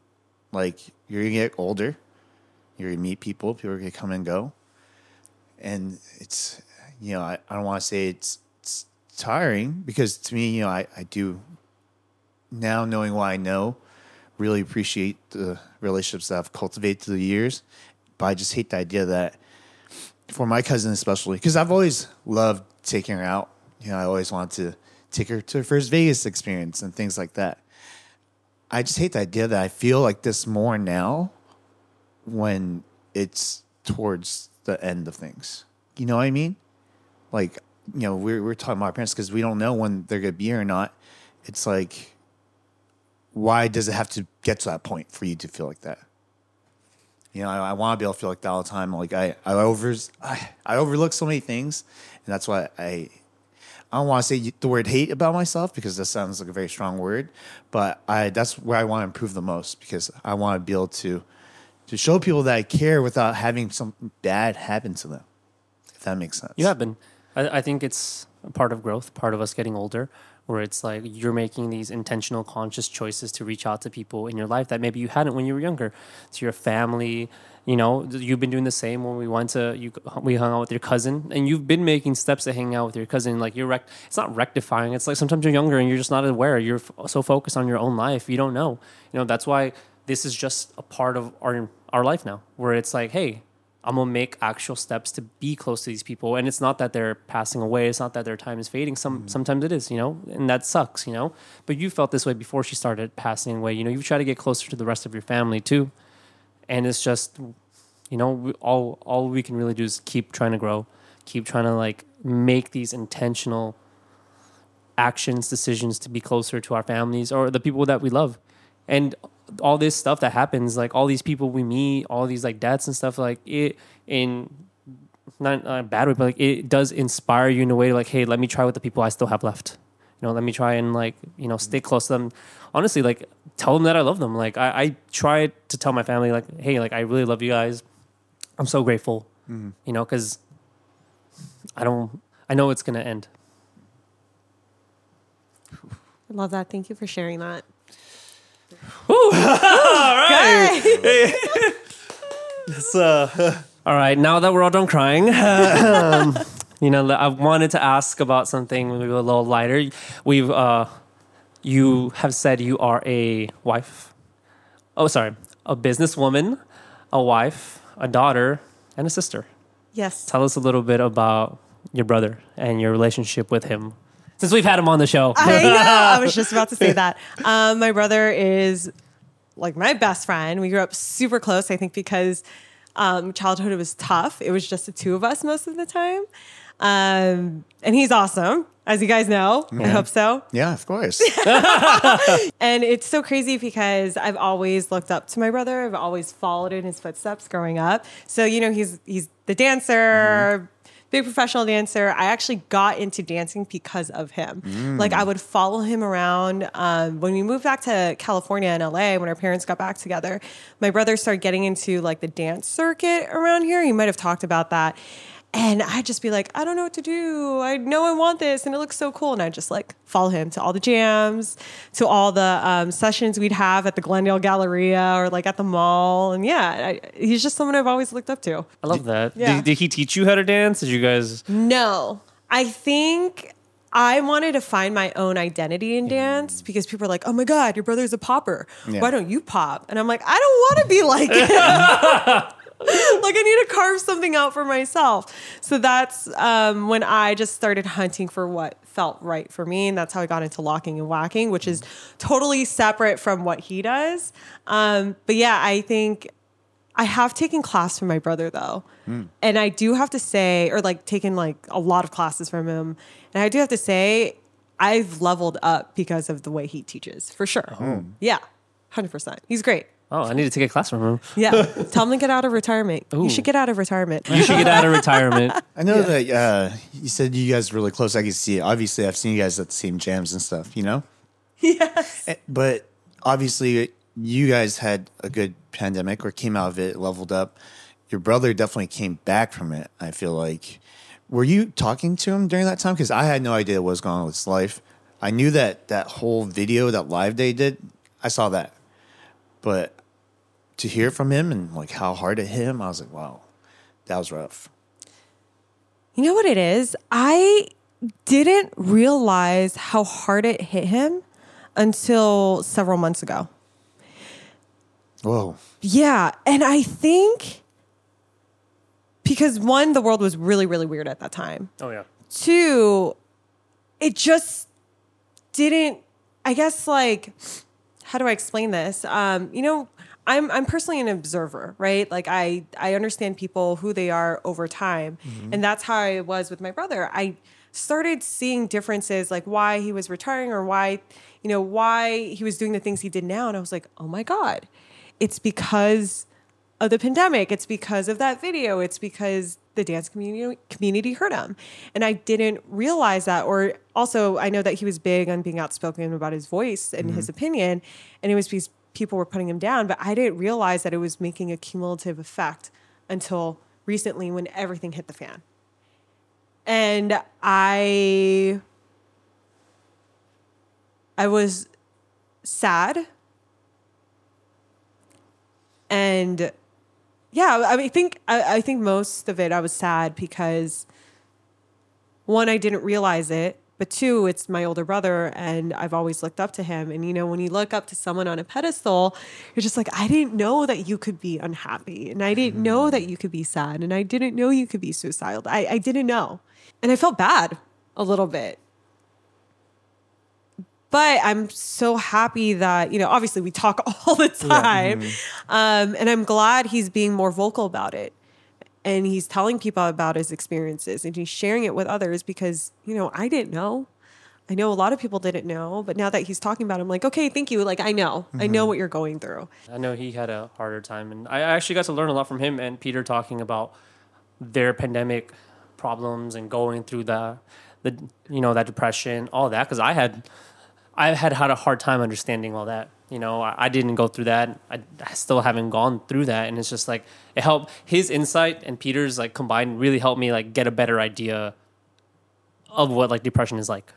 Like you're gonna get older, you're gonna meet people, people are gonna come and go, and it's you know I, I don't want to say it's, it's tiring because to me you know I, I do now knowing what I know really appreciate the relationships that I've cultivated through the years, but I just hate the idea that for my cousin especially because I've always loved taking her out. You know I always wanted to take her to her first Vegas experience and things like that. I just hate the idea that I feel like this more now when it's towards the end of things. You know what I mean? Like, you know, we're, we're talking about our parents because we don't know when they're going to be here or not. It's like, why does it have to get to that point for you to feel like that? You know, I, I want to be able to feel like that all the time. Like I, I over, I, I overlook so many things, and that's why I, I don't want to say the word hate about myself because that sounds like a very strong word, but I that's where I want to improve the most because I want to be able to to show people that I care without having something bad happen to them. If that makes sense. You have been. I, I think it's a part of growth, part of us getting older, where it's like you're making these intentional, conscious choices to reach out to people in your life that maybe you hadn't when you were younger, to your family. You know, you've been doing the same when we went to you. We hung out with your cousin, and you've been making steps to hang out with your cousin. Like you're, rec- it's not rectifying. It's like sometimes you're younger and you're just not aware. You're f- so focused on your own life, you don't know. You know, that's why this is just a part of our our life now, where it's like, hey, I'm gonna make actual steps to be close to these people. And it's not that they're passing away. It's not that their time is fading. Some mm-hmm. sometimes it is, you know, and that sucks, you know. But you felt this way before she started passing away. You know, you try to get closer to the rest of your family too. And it's just, you know, we, all all we can really do is keep trying to grow, keep trying to like make these intentional actions, decisions to be closer to our families or the people that we love. And all this stuff that happens, like all these people we meet, all these like deaths and stuff, like it in not, not a bad way, but like it does inspire you in a way like, hey, let me try with the people I still have left. You know, let me try and like, you know, stay close to them. Honestly, like tell them that I love them. Like I, I try to tell my family, like, hey, like I really love you guys. I'm so grateful. You know, because I don't I know it's gonna end. I love that. Thank you for sharing that. So, *laughs* *laughs* *laughs* all right, now that we're all done crying, um, you know, I wanted to ask about something maybe a little lighter. We've, uh, you have said you are a wife. Oh, sorry, a businesswoman, a wife, a daughter, and a sister. Yes. Tell us a little bit about your brother and your relationship with him. Since we've had him on the show, I know. I *laughs* was just about to say that. Um, my brother is like my best friend. We grew up super close. I think because um, childhood was tough. It was just the two of us most of the time. Um, and he's awesome, as you guys know. I hope so. Yeah, of course. *laughs* *laughs* And it's so crazy because I've always looked up to my brother. I've always followed in his footsteps growing up. So you know, he's he's the dancer, big professional dancer. I actually got into dancing because of him. Like I would follow him around. Um, when we moved back to California and LA, when our parents got back together, my brother started getting into like the dance circuit around here. You might have talked about that. And I'd just be like, I don't know what to do. I know I want this, and it looks so cool. And I'd just like follow him to all the jams, to all the um, sessions we'd have at the Glendale Galleria or like at the mall. And yeah, I, he's just someone I've always looked up to. I love that. Yeah. Did, did he teach you how to dance? Did you guys? No, I think I wanted to find my own identity in dance because people are like, "Oh my god, your brother's a popper. Yeah. Why don't you pop?" And I'm like, I don't want to be like him. *laughs* *laughs* *laughs* like I need to carve something out for myself. So that's um, when I just started hunting for what felt right for me, and that's how I got into locking and whacking, which is totally separate from what he does. Um, but yeah, I think I have taken class from my brother though. And I do have to say, or like taken like a lot of classes from him. And I do have to say, I've leveled up because of the way he teaches, for sure. Yeah, 100%. He's great. Oh, I need to take a class from him. Yeah. *laughs* Tell him to get out of retirement. You should get out of retirement. You should get out of retirement. *laughs* I know that uh, you said you guys were really close. I can see it. Obviously, I've seen you guys at the same jams and stuff, you know? *laughs* yes. Eh, But obviously, you guys had a good pandemic or came out of it, leveled up. Your brother definitely came back from it, I feel like. were you talking to him during that time? Because I had no idea what was going on with his life. I knew that that whole video, that live they did, I saw that. But to hear from him and like how hard it hit him, I was like, wow, that was rough. You know what it is? I didn't realize how hard it hit him until several months ago. Whoa. Yeah. And I think because one, the world was really, really weird at that time. Oh yeah. Two, it just didn't, I guess, like, how do I explain this? Um, you know, I'm I'm personally an observer, right? Like I I understand people who they are over time, and that's how I was with my brother. I started seeing differences, like why he was retiring or why you know why he was doing the things he did now, and I was like, oh my god, it's because of the pandemic. It's because of that video. It's because the dance community community hurt him, and I didn't realize that. Or also, I know that he was big on being outspoken about his voice and his mm-hmm. opinion, and it was because people were putting him down. But I didn't realize that it was making a cumulative effect until recently when everything hit the fan. And I I was sad and yeah, I I think I, I think most of it I was sad because one, I didn't realize it, but two, it's my older brother, and I've always looked up to him. And you know, when you look up to someone on a pedestal, you're just like, I didn't know that you could be unhappy, and I didn't know mm-hmm. that you could be sad, and I didn't know you could be suicidal. I, I didn't know, and I felt bad a little bit but I'm so happy that you know. Obviously, we talk *laughs* all the time, um, and I'm glad he's being more vocal about it, and he's telling people about his experiences, and he's sharing it with others because you know I didn't know. I know a lot of people didn't know, but now that he's talking about it, I'm like, okay, thank you. Like I know, I know what you're going through. I know he had a harder time, and I actually got to learn a lot from him and Peter talking about their pandemic problems and going through the, the you know that depression, all that. Because I had, I had had a hard time understanding all that. You know, I, I didn't go through that. I, I still haven't gone through that, and it's just like it helped. His insight and Peter's like combined really helped me like get a better idea of what like depression is like.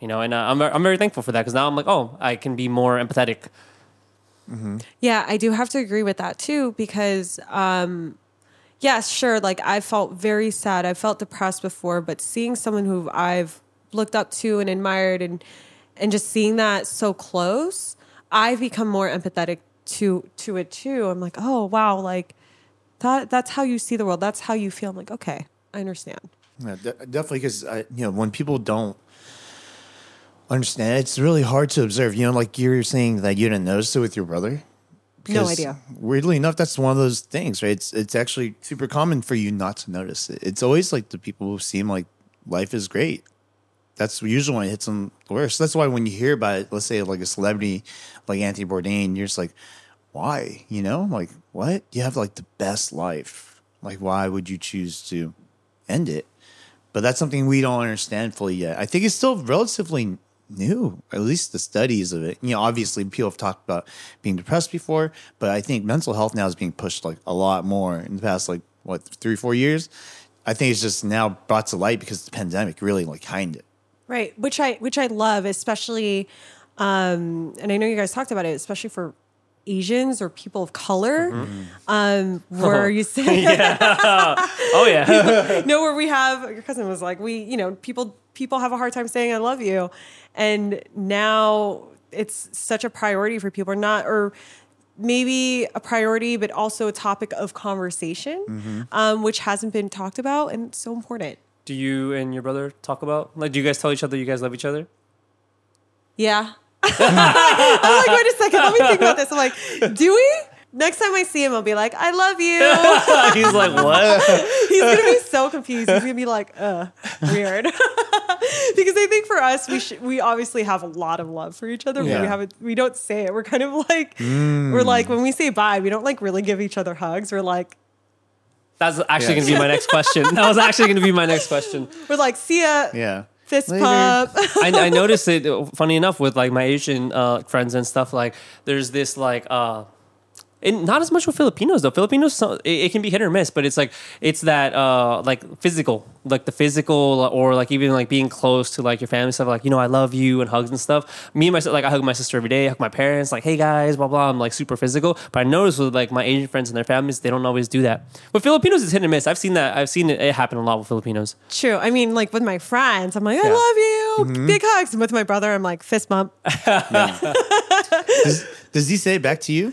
You know, and uh, I'm I'm very thankful for that because now I'm like, oh, I can be more empathetic. Yeah, I do have to agree with that too because um yes, sure, like I felt very sad. I felt depressed before, but seeing someone who I've looked up to and admired and and just seeing that so close, I've become more empathetic to to it too. I'm like, "Oh, wow, like that that's how you see the world. That's how you feel." I'm like, "Okay, I understand." Yeah, de- definitely because you know when people don't understand, it's really hard to observe. You know, like you were saying that you didn't notice it with your brother. No idea. Weirdly enough, that's one of those things, right? It's it's actually super common for you not to notice it. It's always like the people who seem like life is great. That's usually when it hits them the worst. That's why when you hear about it, let's say like a celebrity like Anthony Bourdain, you're just like, why? You know, like what? You have like the best life. Like why would you choose to end it? But that's something we don't understand fully yet. I think it's still relatively new, at least the studies of it. You know, obviously people have talked about being depressed before, but I think mental health now is being pushed like a lot more in the past like what three four years. I think it's just now brought to light because the pandemic really like kind it. Right, which I which I love, especially, um, and I know you guys talked about it, especially for Asians or people of color, um, *laughs* where you say *laughs* Oh yeah. *laughs* no, where we have your cousin was like, we, you know, people people have a hard time saying I love you, and now it's such a priority for people, or not, or maybe a priority, but also a topic of conversation, um, which hasn't been talked about, and it's so important. Do you and your brother talk about like? Do you guys tell each other you guys love each other? Yeah. *laughs* *laughs* I'm like, wait a second, let me think about this. I'm like, do we? Next time I see him, I'll be like, I love you. *laughs* He's like, what? He's gonna be so confused. He's gonna be like, uh, weird. because I think for us, we sh- we obviously have a lot of love for each other, but Yeah. we haven't we don't say it. We're kind of like we're like when we say bye, we don't like really give each other hugs. We're like That's actually Yes. going to be my next question. *laughs* That was actually going to be my next question. we're like, see ya, Yeah. fist Later. pump. I, I *laughs* noticed it. Funny enough, with like my Asian uh, friends and stuff, like there's this like uh, And not as much with Filipinos though. Filipinos, it, it can be hit or miss, but it's like it's that uh like physical, like the physical, or like even like being close to like your family stuff. Like you know, I love you and hugs and stuff. Me and my si- like I hug my sister every day. I hug my parents. Like hey guys, blah blah. I'm like super physical. But I notice with like my Asian friends and their families, they don't always do that. With Filipinos, it's hit and miss. I've seen that. I've seen it, it happen a lot with Filipinos. True. I mean, like with my friends, I'm like, I Yeah. love you. Big hugs. And with my brother, I'm like, fist bump. *laughs* *laughs* Does, does he say it back to you?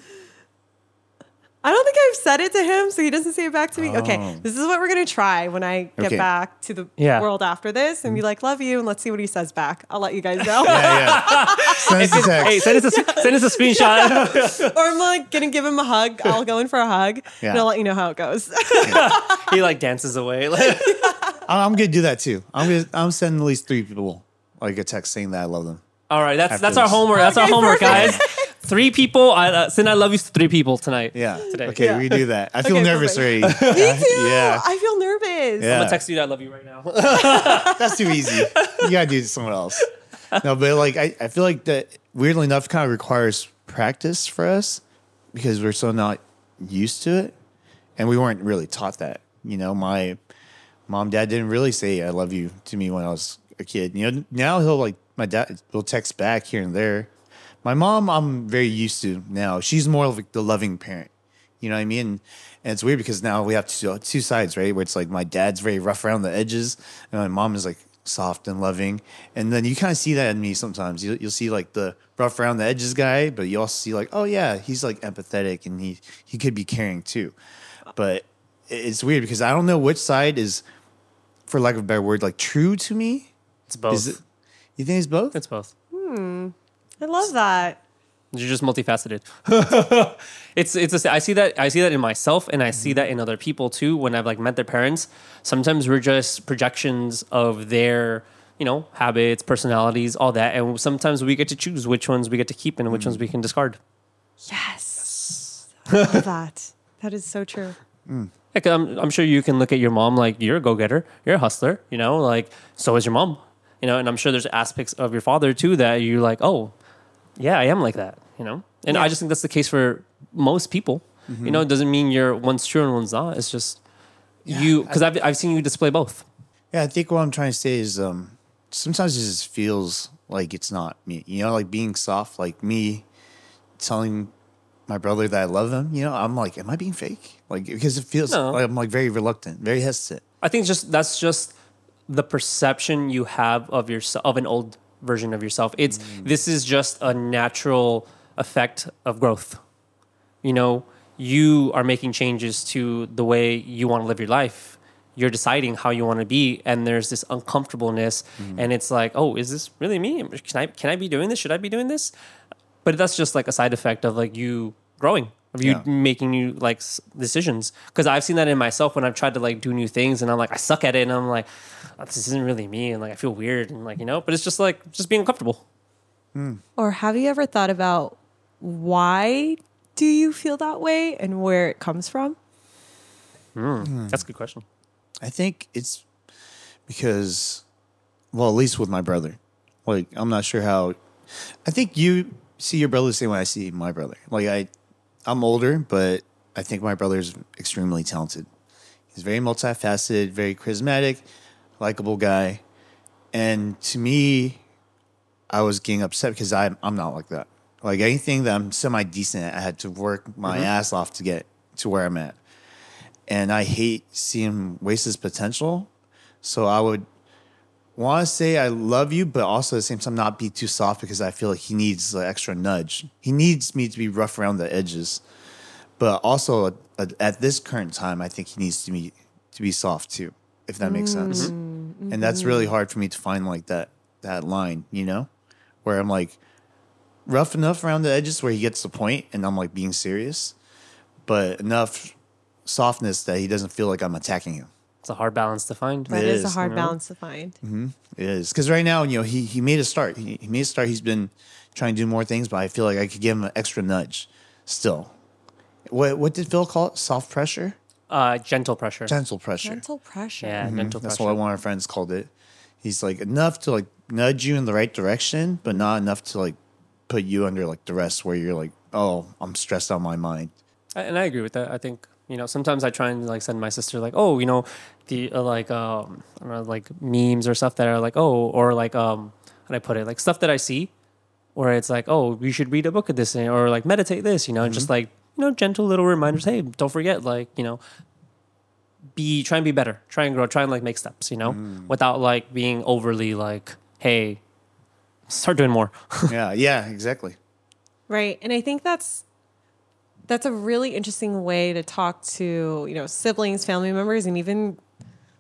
I don't think I've said it to him, so he doesn't say it back to me. Okay, Oh. this is what we're gonna try when I get Okay. back to the Yeah. world after this and be like, love you, and let's see what he says back. I'll let you guys know. Yeah, yeah. *laughs* Send us a text. Hey, send us a send us a screenshot. *laughs* or I'm like gonna give him a hug. I'll go in for a hug, Yeah. and I'll let you know how it goes. *laughs* he like dances away. Like, I'm gonna do that too. I'm gonna I'm sending at least three people like a text saying that I love them. all right, that's After that's our homework. That's our homework, perfect. guys. Three people. I, uh, send I love you to three people tonight. Yeah. Today. Okay, Yeah. we do that. I feel Okay, nervous perfect. already. *laughs* me too. Yeah. I feel nervous. Yeah. I'm gonna text you that I love you right now. *laughs* That's too easy. You gotta do it to someone else. No, but like I, I feel like that weirdly enough kind of requires practice for us because we're so not used to it. And we weren't really taught that. You know, my mom, dad didn't really say I love you to me when I was a kid. You know, now he'll like my dad will text back here and there. My mom, I'm very used to now. She's more of like the loving parent. You know what I mean? And, and it's weird because now we have two, two sides, right? Where it's like my dad's very rough around the edges, and my mom is like soft and loving. And then you kind of see that in me sometimes. You, you'll see like the rough around the edges guy, but you also see like, oh yeah, he's like empathetic and he he could be caring too. But it's weird because I don't know which side is, for lack of a better word, like true to me. It's both. Is it? You think it's both? It's both. Hmm. I love that. You're just multifaceted. *laughs* it's it's a, I see that I see that in myself and I see mm-hmm. that in other people too when I've like met their parents. Sometimes we're just projections of their you know habits, personalities, all that, and sometimes we get to choose which ones we get to keep and which ones we mm. can discard. Yes. *laughs* I love that. That is so true. Mm. Like, I'm, I'm sure you can look at your mom like you're a go getter, you're a hustler, you know, like so is your mom, you know, and I'm sure there's aspects of your father too that you're like, oh, yeah, I am like that, you know, and I just think that's the case for most people. You know, it doesn't mean you're one's true and one's not. It's just you because I've I've seen you display both. Yeah, I think what I'm trying to say is um, sometimes it just feels like it's not me. You know, like being soft, like me telling my brother that I love him. You know, I'm like, am I being fake? Like because it feels No. like I'm like very reluctant, very hesitant. I think just that's just the perception you have of yourself of an old version of yourself. It's mm. this is just a natural effect of growth. You know, you are making changes to the way you want to live your life. You're deciding how you want to be, and there's this uncomfortableness, mm. and it's like, oh, is this really me? Can I can I be doing this? Should I be doing this? But that's just like a side effect of like you growing, of you Yeah. making you like s- decisions. Because I've seen that in myself when I've tried to like do new things, and I'm like I suck at it, and I'm like "Oh, this isn't really me, and like I feel weird, and like you know. But it's just like just being uncomfortable. Hmm. Or have you ever thought about why do you feel that way and where it comes from? Hmm. Hmm. That's a good question. I think it's because, well, at least with my brother. Like, I'm not sure how. I think you see your brother the same way I see my brother. Like, I, I'm older, but I think my brother's extremely talented. He's very multifaceted, very charismatic, likable guy. And to me, I was getting upset because I'm I'm not like that. Like anything that I'm semi decent at, I had to work my mm-hmm. ass off to get to where I'm at. And I hate seeing him waste his potential. So I would want to say I love you, but also at the same time not be too soft because I feel like he needs an extra nudge. He needs me to be rough around the edges, but also at, at this current time, I think he needs to be to be soft too, if that makes sense. Mm-hmm. And that's really hard for me to find like that that line, you know, where I'm like rough enough around the edges where he gets the point, and I'm like being serious, but enough softness that he doesn't feel like I'm attacking him. It's a hard balance to find. That It is, a hard you know? balance to find. It is because right now, you know, he he made a start. He, he made a start. He's been trying to do more things, but I feel like I could give him an extra nudge. Still, what what did Phil call it? Soft pressure, Uh, gentle pressure. gentle pressure. Mental pressure. yeah, gentle That's pressure. what one of our friends called it. He's like enough to like nudge you in the right direction, but not enough to like put you under like duress where you're like, oh, I'm stressed out of my mind. And I agree with that. I think you know sometimes I try and like send my sister like, oh, you know, the uh, like um I don't know, like memes or stuff that are like, oh, or like um how do I put it, like stuff that I see, where it's like, oh, you should read a book of this thing or like meditate this, you know, and just like you know gentle little reminders. Hey, don't forget, like you know, be try and be better, try and grow, try and like make steps, you know, without like being overly like, hey, start doing more. *laughs* yeah, yeah, exactly. Right. And I think that's that's a really interesting way to talk to, you know, siblings, family members, and even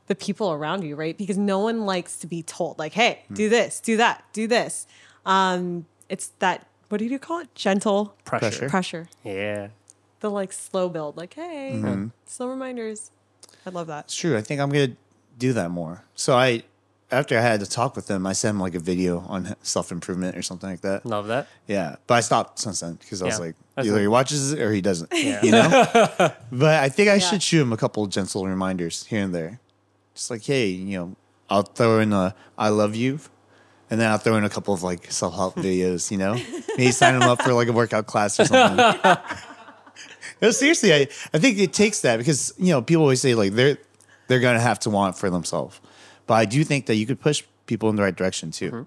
the people around you, right? Because no one likes to be told, like, hey, do this, do that, do this. Um, it's that what do you call it? Gentle Pressure. Pressure. pressure. Yeah. The like slow build, like, hey, Mm-hmm. slow reminders. I love that. It's true. I think I'm gonna do that more. So I, after I had to talk with him, I sent him like a video on self improvement or something like that. Love that. Yeah, but I stopped since then because I was Yeah. like, That's either it. he watches it or he doesn't. Yeah. You know. *laughs* but I think I Yeah. should shoot him a couple gentle reminders here and there, just like, hey, you know, I'll throw in a I love you," and then I'll throw in a couple of like self help *laughs* videos. You know, maybe sign him up for like a workout class or something. *laughs* no, seriously, I, I think it takes that because you know people always say like they're they're gonna have to want for themselves, but I do think that you could push people in the right direction too. Mm-hmm.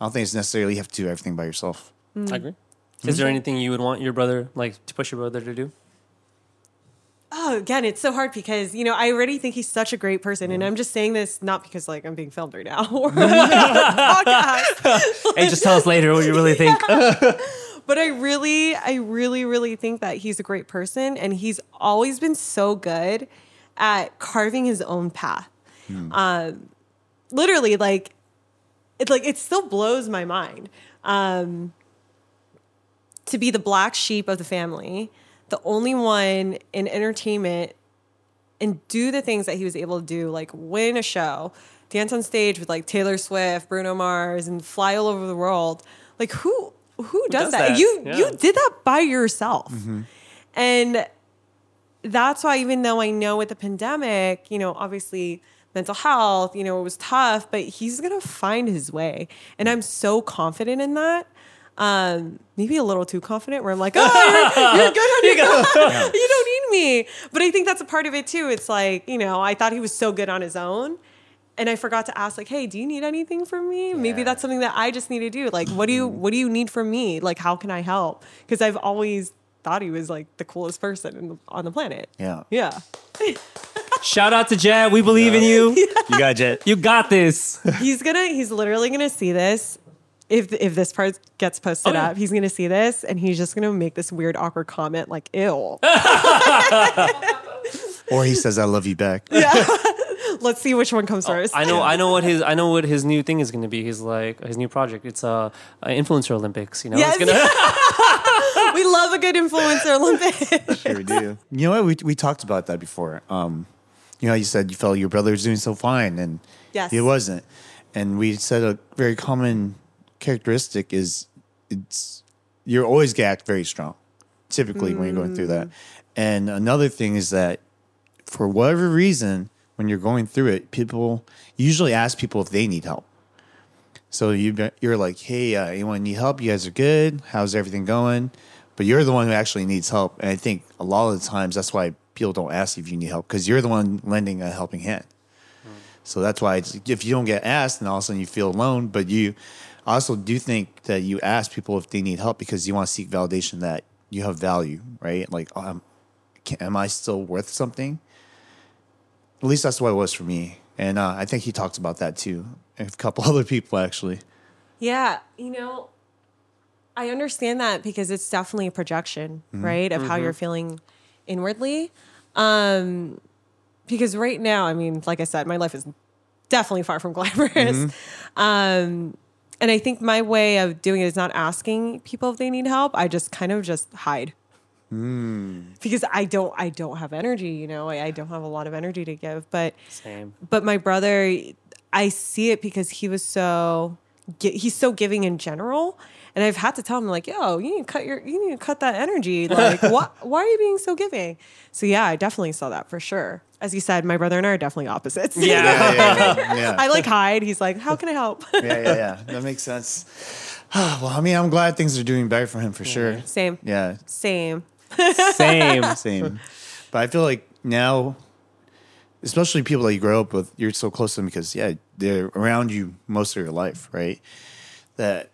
I don't think it's necessarily you have to do everything by yourself. Mm. I agree. Is mm-hmm. there anything you would want your brother, like, to push your brother to do? Oh, again, it's so hard because, you know, I already think he's such a great person. And mm-hmm. I'm just saying this not because like I'm being filmed right now *laughs* *laughs* or podcast. hey, just tell us later what you really think. *laughs* but I really, I really, really think that he's a great person, and he's always been so good at carving his own path. Um, literally, like it's like it still blows my mind um, to be the black sheep of the family, the only one in entertainment, and do the things that he was able to do, like win a show, dance on stage with like Taylor Swift, Bruno Mars, and fly all over the world. Like who who does, does that? that? You Yeah. you did that by yourself, and that's why even though I know with the pandemic, you know, obviously mental health, you know, it was tough, but he's gonna find his way. And I'm so confident in that. Um, maybe a little too confident where I'm like, oh, you're, you're good on *laughs* your *laughs* *laughs* you don't need me. But I think that's a part of it too. It's like, you know, I thought he was so good on his own. And I forgot to ask, like, hey, do you need anything from me? Maybe that's something that I just need to do. Like, what do you what do you need from me? Like, how can I help? Because I've always thought he was like the coolest person in the, on the planet. Yeah. Yeah. Shout out to Jet. We believe in you. *laughs* You got Jet. You got this. he's gonna he's literally gonna see this if if this part gets posted Oh, yeah. up he's gonna see this and he's just gonna make this weird awkward comment like ew *laughs* Or he says, I love you back. *laughs* let's see which one comes first Oh, I know. I know what his. I know what his new thing is going to be. His like his new project. It's uh, uh influencer Olympics. You know. Yes. It's gonna, we love a good influencer olympic Sure we do. You know what? We, we talked about that before. Um, you know, you said you felt your brother was doing so fine, and Yes. he wasn't. And we said a very common characteristic is it's you're always gonna act very strong, typically when you're going through that. And another thing is that for whatever reason, when you're going through it, people usually ask people if they need help. So you you're like, hey, uh, anyone need help? You guys are good. How's everything going? But you're the one who actually needs help, and I think a lot of the times that's why people don't ask if you need help because you're the one lending a helping hand. Hmm. So that's why it's, if you don't get asked, then all of a sudden you feel alone. But you also do think that you ask people if they need help because you want to seek validation that you have value, right? Like, um, oh, I'm, can, am I still worth something? At least that's what it was for me. And uh, I think he talked about that too. And a couple *laughs* other people actually. yeah you know i understand that because it's definitely a projection mm-hmm. right of how mm-hmm. you're feeling inwardly. Um because right now i mean like i said my life is definitely far from *laughs* glamorous. Um and i think my way of doing it is not asking people if they need help. I just kind of just hide. Because i don't i don't have energy you know I, I don't have a lot of energy to give. But Same. but my brother i see it because he was so gi- he's so giving in general and i've had to tell him like yo you need to cut your you need to cut that energy *laughs* like what why are you being so giving so yeah i definitely saw that for sure as you said my brother and i are definitely opposites Yeah. *laughs* Yeah, yeah, yeah. yeah. *laughs* i like hide he's like how can i help yeah, yeah, yeah. That makes sense. *sighs* well, I mean, I'm glad things are doing better for him for sure. same Yeah. same Same. Same. but I feel like now, especially people that you grow up with, you're so close to them because yeah, they're around you most of your life, right? That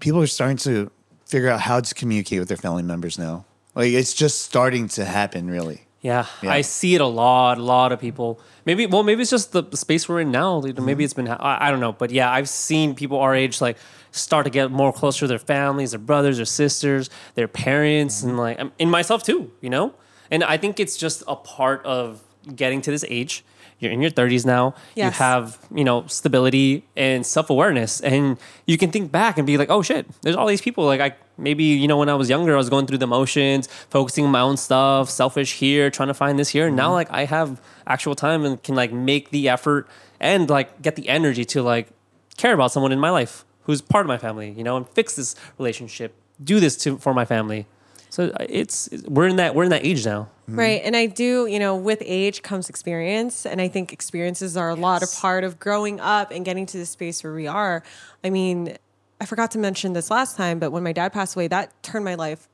people are starting to figure out how to communicate with their family members now. Like it's just starting to happen, really. Yeah, Yeah. I see it a lot. A lot of people. Maybe well, maybe it's just the, space we're in now. Know, Mm-hmm. Maybe it's been. I, I don't know, but yeah, I've seen people our age like start to get more closer to their families, their brothers, their sisters, their parents, Mm-hmm. and like um, in myself too. You know, and I think it's just a part of getting to this age. You're in your 30s now. You have you know stability and self awareness, and you can think back and be like, oh shit, there's all these people. Like I maybe you know when I was younger, I was going through the motions, focusing on my own stuff, selfish here, trying to find this here. And now mm-hmm. like I have actual time and can like make the effort and like get the energy to like care about someone in my life who's part of my family, you know, and fix this relationship, do this to for my family. So uh, it's we're in that we're in that age now. Right. And I do, you know, with age comes experience. And I think experiences are a lot of part of growing up and getting to the space where we are. I mean, I forgot to mention this last time, but when my dad passed away, that turned my life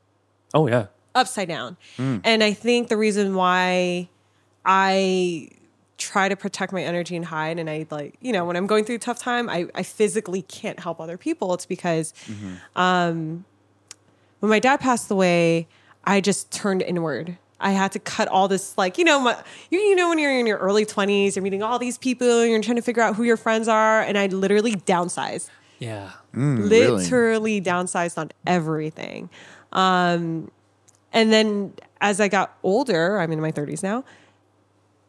Oh yeah. upside down. And I think the reason why I try to protect my energy and hide and I like, you know, when I'm going through a tough time, I, I physically can't help other people. It's because um, when my dad passed away, I just turned inward. I had to cut all this, like, you know, my, you, you know, when you're in your early 20s, you're meeting all these people, you're trying to figure out who your friends are. And I literally downsized Yeah. really? literally downsized on everything. Um, and then as I got older, I'm in my 30s now,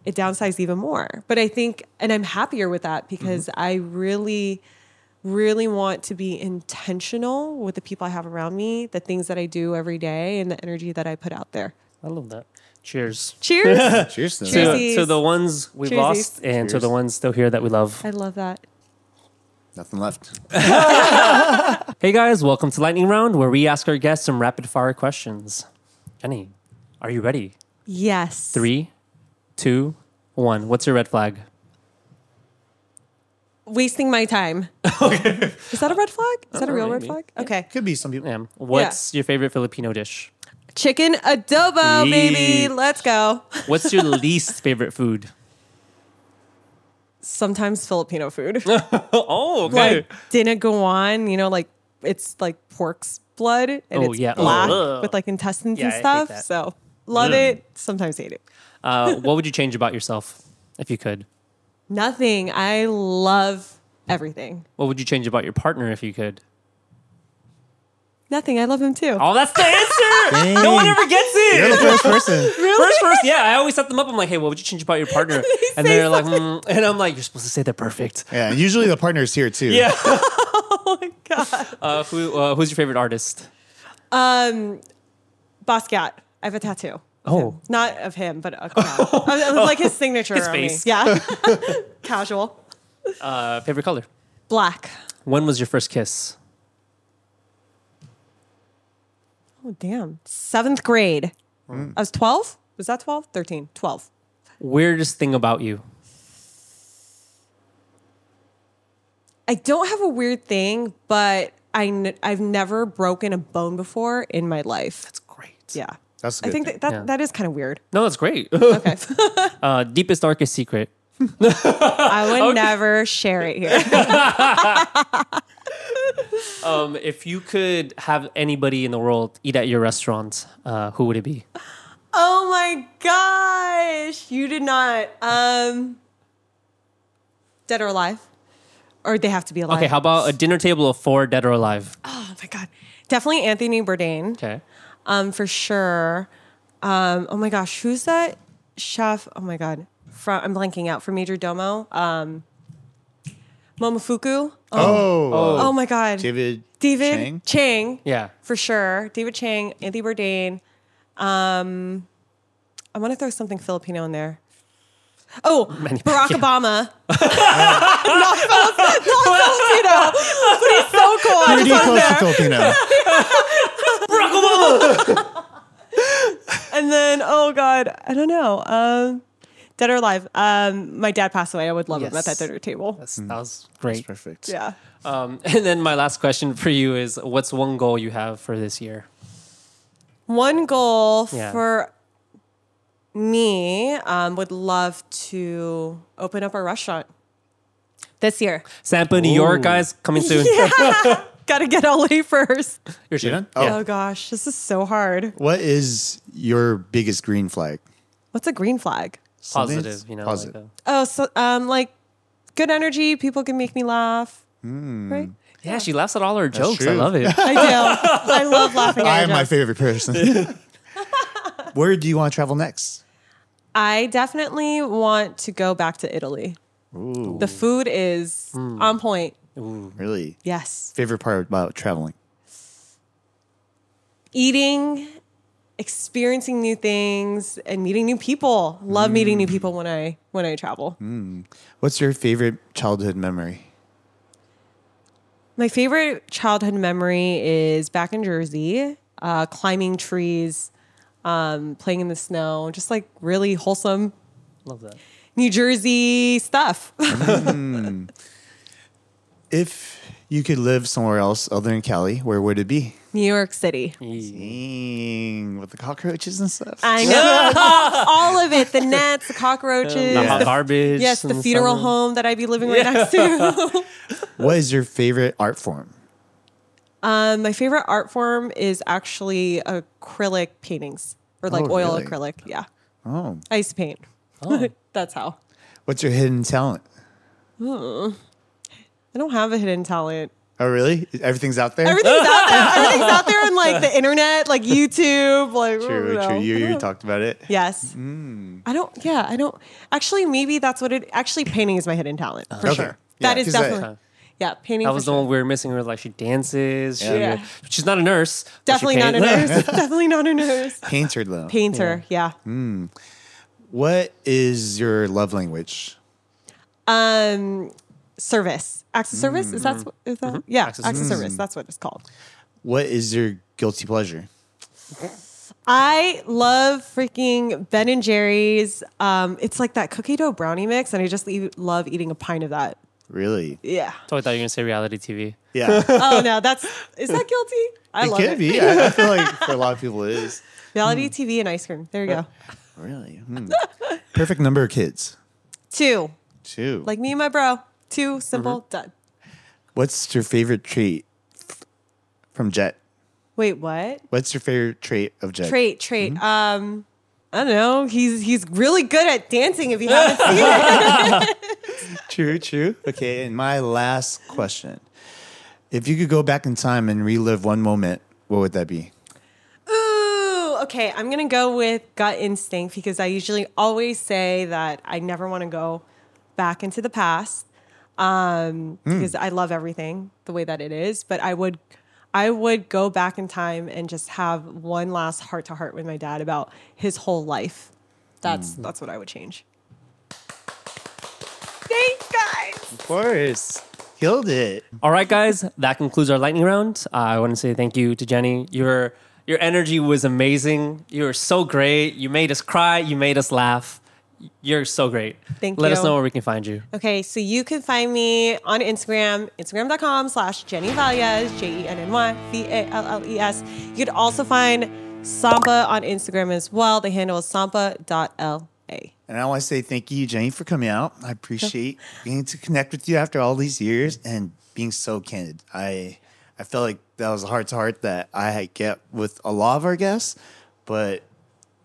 it downsized even more. But I think, and I'm happier with that because I really, really want to be intentional with the people I have around me, the things that I do every day, and the energy that I put out there. I love that. Cheers. Cheers. *laughs* *laughs* Cheers to To, to the ones we've Cheersies. lost and to the ones still here that we love. I love that. Nothing left. *laughs* Hey guys, welcome to Lightning Round, where we ask our guests some rapid fire questions. Jenny, are you ready? Yes. Three, two, one. What's your red flag? Wasting my time. *laughs* Is that a red flag? Is that a real red maybe. flag? Okay. Could be some people. Ma'am, what's your favorite Filipino dish? Chicken adobo, Yee. baby. Let's go. *laughs* What's your *laughs* least favorite food? Sometimes Filipino food. Oh, okay. like didn't go on, you know, like it's like pork's blood and Oh, it's yeah. black Ugh. with like intestines Yeah, I and hate stuff. that. So love it. Sometimes hate it. Uh, what would you change about yourself if you could? Nothing. I love everything. What would you change about your partner if you could? Nothing. I love him too. Oh, that's the answer. no one ever gets You're the it. first person. *laughs* First, first, yeah. I always set them up. I'm like, hey, what would you change about your *laughs* partner? And say they're like, mm, and I'm like, you're supposed to say they're perfect. Yeah, and usually the partner's here too. Yeah. *laughs* Oh my god. Uh, who, uh, who's your favorite artist? Um, Basquiat. I have a tattoo. Of Oh. him. not of him, but a cat. It was like his signature. His on face. Me. Yeah. *laughs* *laughs* Casual. Uh, favorite color? Black. When was your first kiss? Oh damn. Seventh grade. I was twelve. Was that 12? 13. 12. Weirdest thing about you? I don't have a weird thing, but I n- I've never broken a bone before in my life. That's great. Yeah. That's a I good think thing. that, that, Yeah. that is kind of weird. No, that's great. *laughs* Okay. *laughs* uh, deepest, darkest secret. I would *laughs* never share it here. Um, if you could have anybody in the world eat at your restaurant, uh, who would it be? oh my gosh. You did not. Um, dead or alive? Or they have to be alive? Okay, how about a dinner table of four, dead or alive? Oh my God. Definitely Anthony Bourdain. Okay. Um, for sure. Um, oh my gosh, who's that chef? Oh my God, from I'm blanking out for Majordomo. Um, Momofuku. Oh, Oh, oh my God, David. David Chang? Chang. Yeah. for sure. David Chang, Anthony Bourdain. Um, I want to throw something Filipino in there. Oh, Barack yeah. Obama. *laughs* not, Filip- not Filipino, but he's so cool. Pretty close there. to Filipino. *laughs* Barack Obama. And then, oh God, I don't know. Um, dead or alive? Um, my dad passed away. I would love him at that dinner table. That's, that was great. Perfect. Yeah. Um, *laughs* and then my last question for you is what's one goal you have for this year? One goal Yeah. for me um, would love to open up a restaurant this year. Sampa, New York, guys, coming soon. *laughs* *laughs* Got to get LA first. You're sure? done? Yeah. Oh gosh, this is so hard. What is your biggest green flag? What's a green flag? Something- Positive, you know. Positive. Like Oh, so um, like good energy. People can make me laugh. Hmm. Right? yeah, she laughs at all her jokes. I love it. I do. *laughs* I love laughing. at I am your my jokes. favorite person. *laughs* Where do you want to travel next? I definitely want to go back to Italy. Ooh, The food is Hmm. on point. really? Yes. Favorite part about traveling? Eating, experiencing new things, and meeting new people. Love meeting new people when I when I travel. What's your favorite childhood memory? My favorite childhood memory is back in Jersey, uh, climbing trees, um, playing in the snow, just like really wholesome Love that. New Jersey stuff. *laughs* If you could live somewhere else other than Cali, where would it be? New York City. Dang, with the cockroaches and stuff. I know *laughs* all of it: the nets, the cockroaches, The the- garbage. yes, the and funeral stuff. home that I'd be living *laughs* right next to. What is your favorite art form? Um, my favorite art form is actually acrylic paintings or like Oh, oil really? acrylic. Yeah, Oh, I used to paint. Oh. *laughs* That's how. what's your hidden talent? I don't have a hidden talent. Oh, really? Everything's out there. Everything's out there. *laughs* Everything's out there on like the internet, like YouTube, like true, you know. true. You, you *laughs* talked about it. Yes. I don't. Yeah, I don't. Actually, maybe that's what it. Actually, painting is my hidden talent for Okay. sure. Yeah, that is 'cause that- definitely. Yeah, painting. That for was the sure. one we were missing. Where like she dances. She, Yeah. She's not a nurse. Definitely not a nurse. *laughs* Definitely not a nurse. Painter, though. Painter. Yeah. What is your love language? Um, service. Acts of service. Is that what- is that? Yeah, Access, acts of of service. That's what it's called. What is your guilty pleasure? I love freaking Ben and Jerry's. Um, it's like that cookie dough brownie mix, and I just eat, love eating a pint of that. Really? Yeah. Totally thought you were gonna say reality TV. Yeah. Oh *laughs* no, that's is that guilty? I it love could it. be. I, I feel like for a lot of people it is. Reality TV and ice cream. There you go. *laughs* Really? Hmm. Perfect number of kids. Two, Two. like me and my bro. Two, simple, done. What's your favorite trait from Jet? Wait, what? What's your favorite trait of Jet? Trait, trait. Um, I don't know. He's he's really good at dancing. If you haven't seen it, *laughs* True, true. Okay, and my last question. If you could go back in time and relive one moment, what would that be? ooh, okay. I'm gonna go with gut instinct because I usually always say that I never want to go back into the past um, because I love everything the way that it is. But I would, I would go back in time and just have one last heart to heart with my dad about his whole life. That's that's what I would change. Thanks, guys. Of course. Killed it. All right, guys, that concludes our lightning round. Uh, I want to say thank you to Jenny. Your your energy was amazing. You were so great. You made us cry. You made us laugh. You're so great. Thank you. Let us know where we can find you. Okay, so you can find me on Instagram, instagram.com slash Jenny Valles, J E N N Y V A L L E S. You could also find Sampa on Instagram as well. The handle is sampa.la. And I want to say thank you, Jenny, for coming out. I appreciate being to connect with you after all these years and being so candid. I I felt like that was a heart to heart that I had get with a lot of our guests, but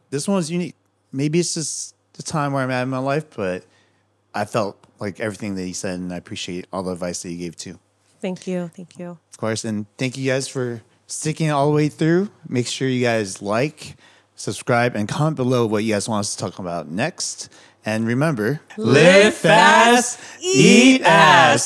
this one was unique. Maybe it's just the time where I'm at in my life, but I felt like everything that he said, and I appreciate all the advice that he gave too. Thank you. Thank you. Of course, and thank you guys for sticking it all the way through. Make sure you guys like, subscribe, and comment below what you guys want us to talk about next. And remember, Live fast, eat ass.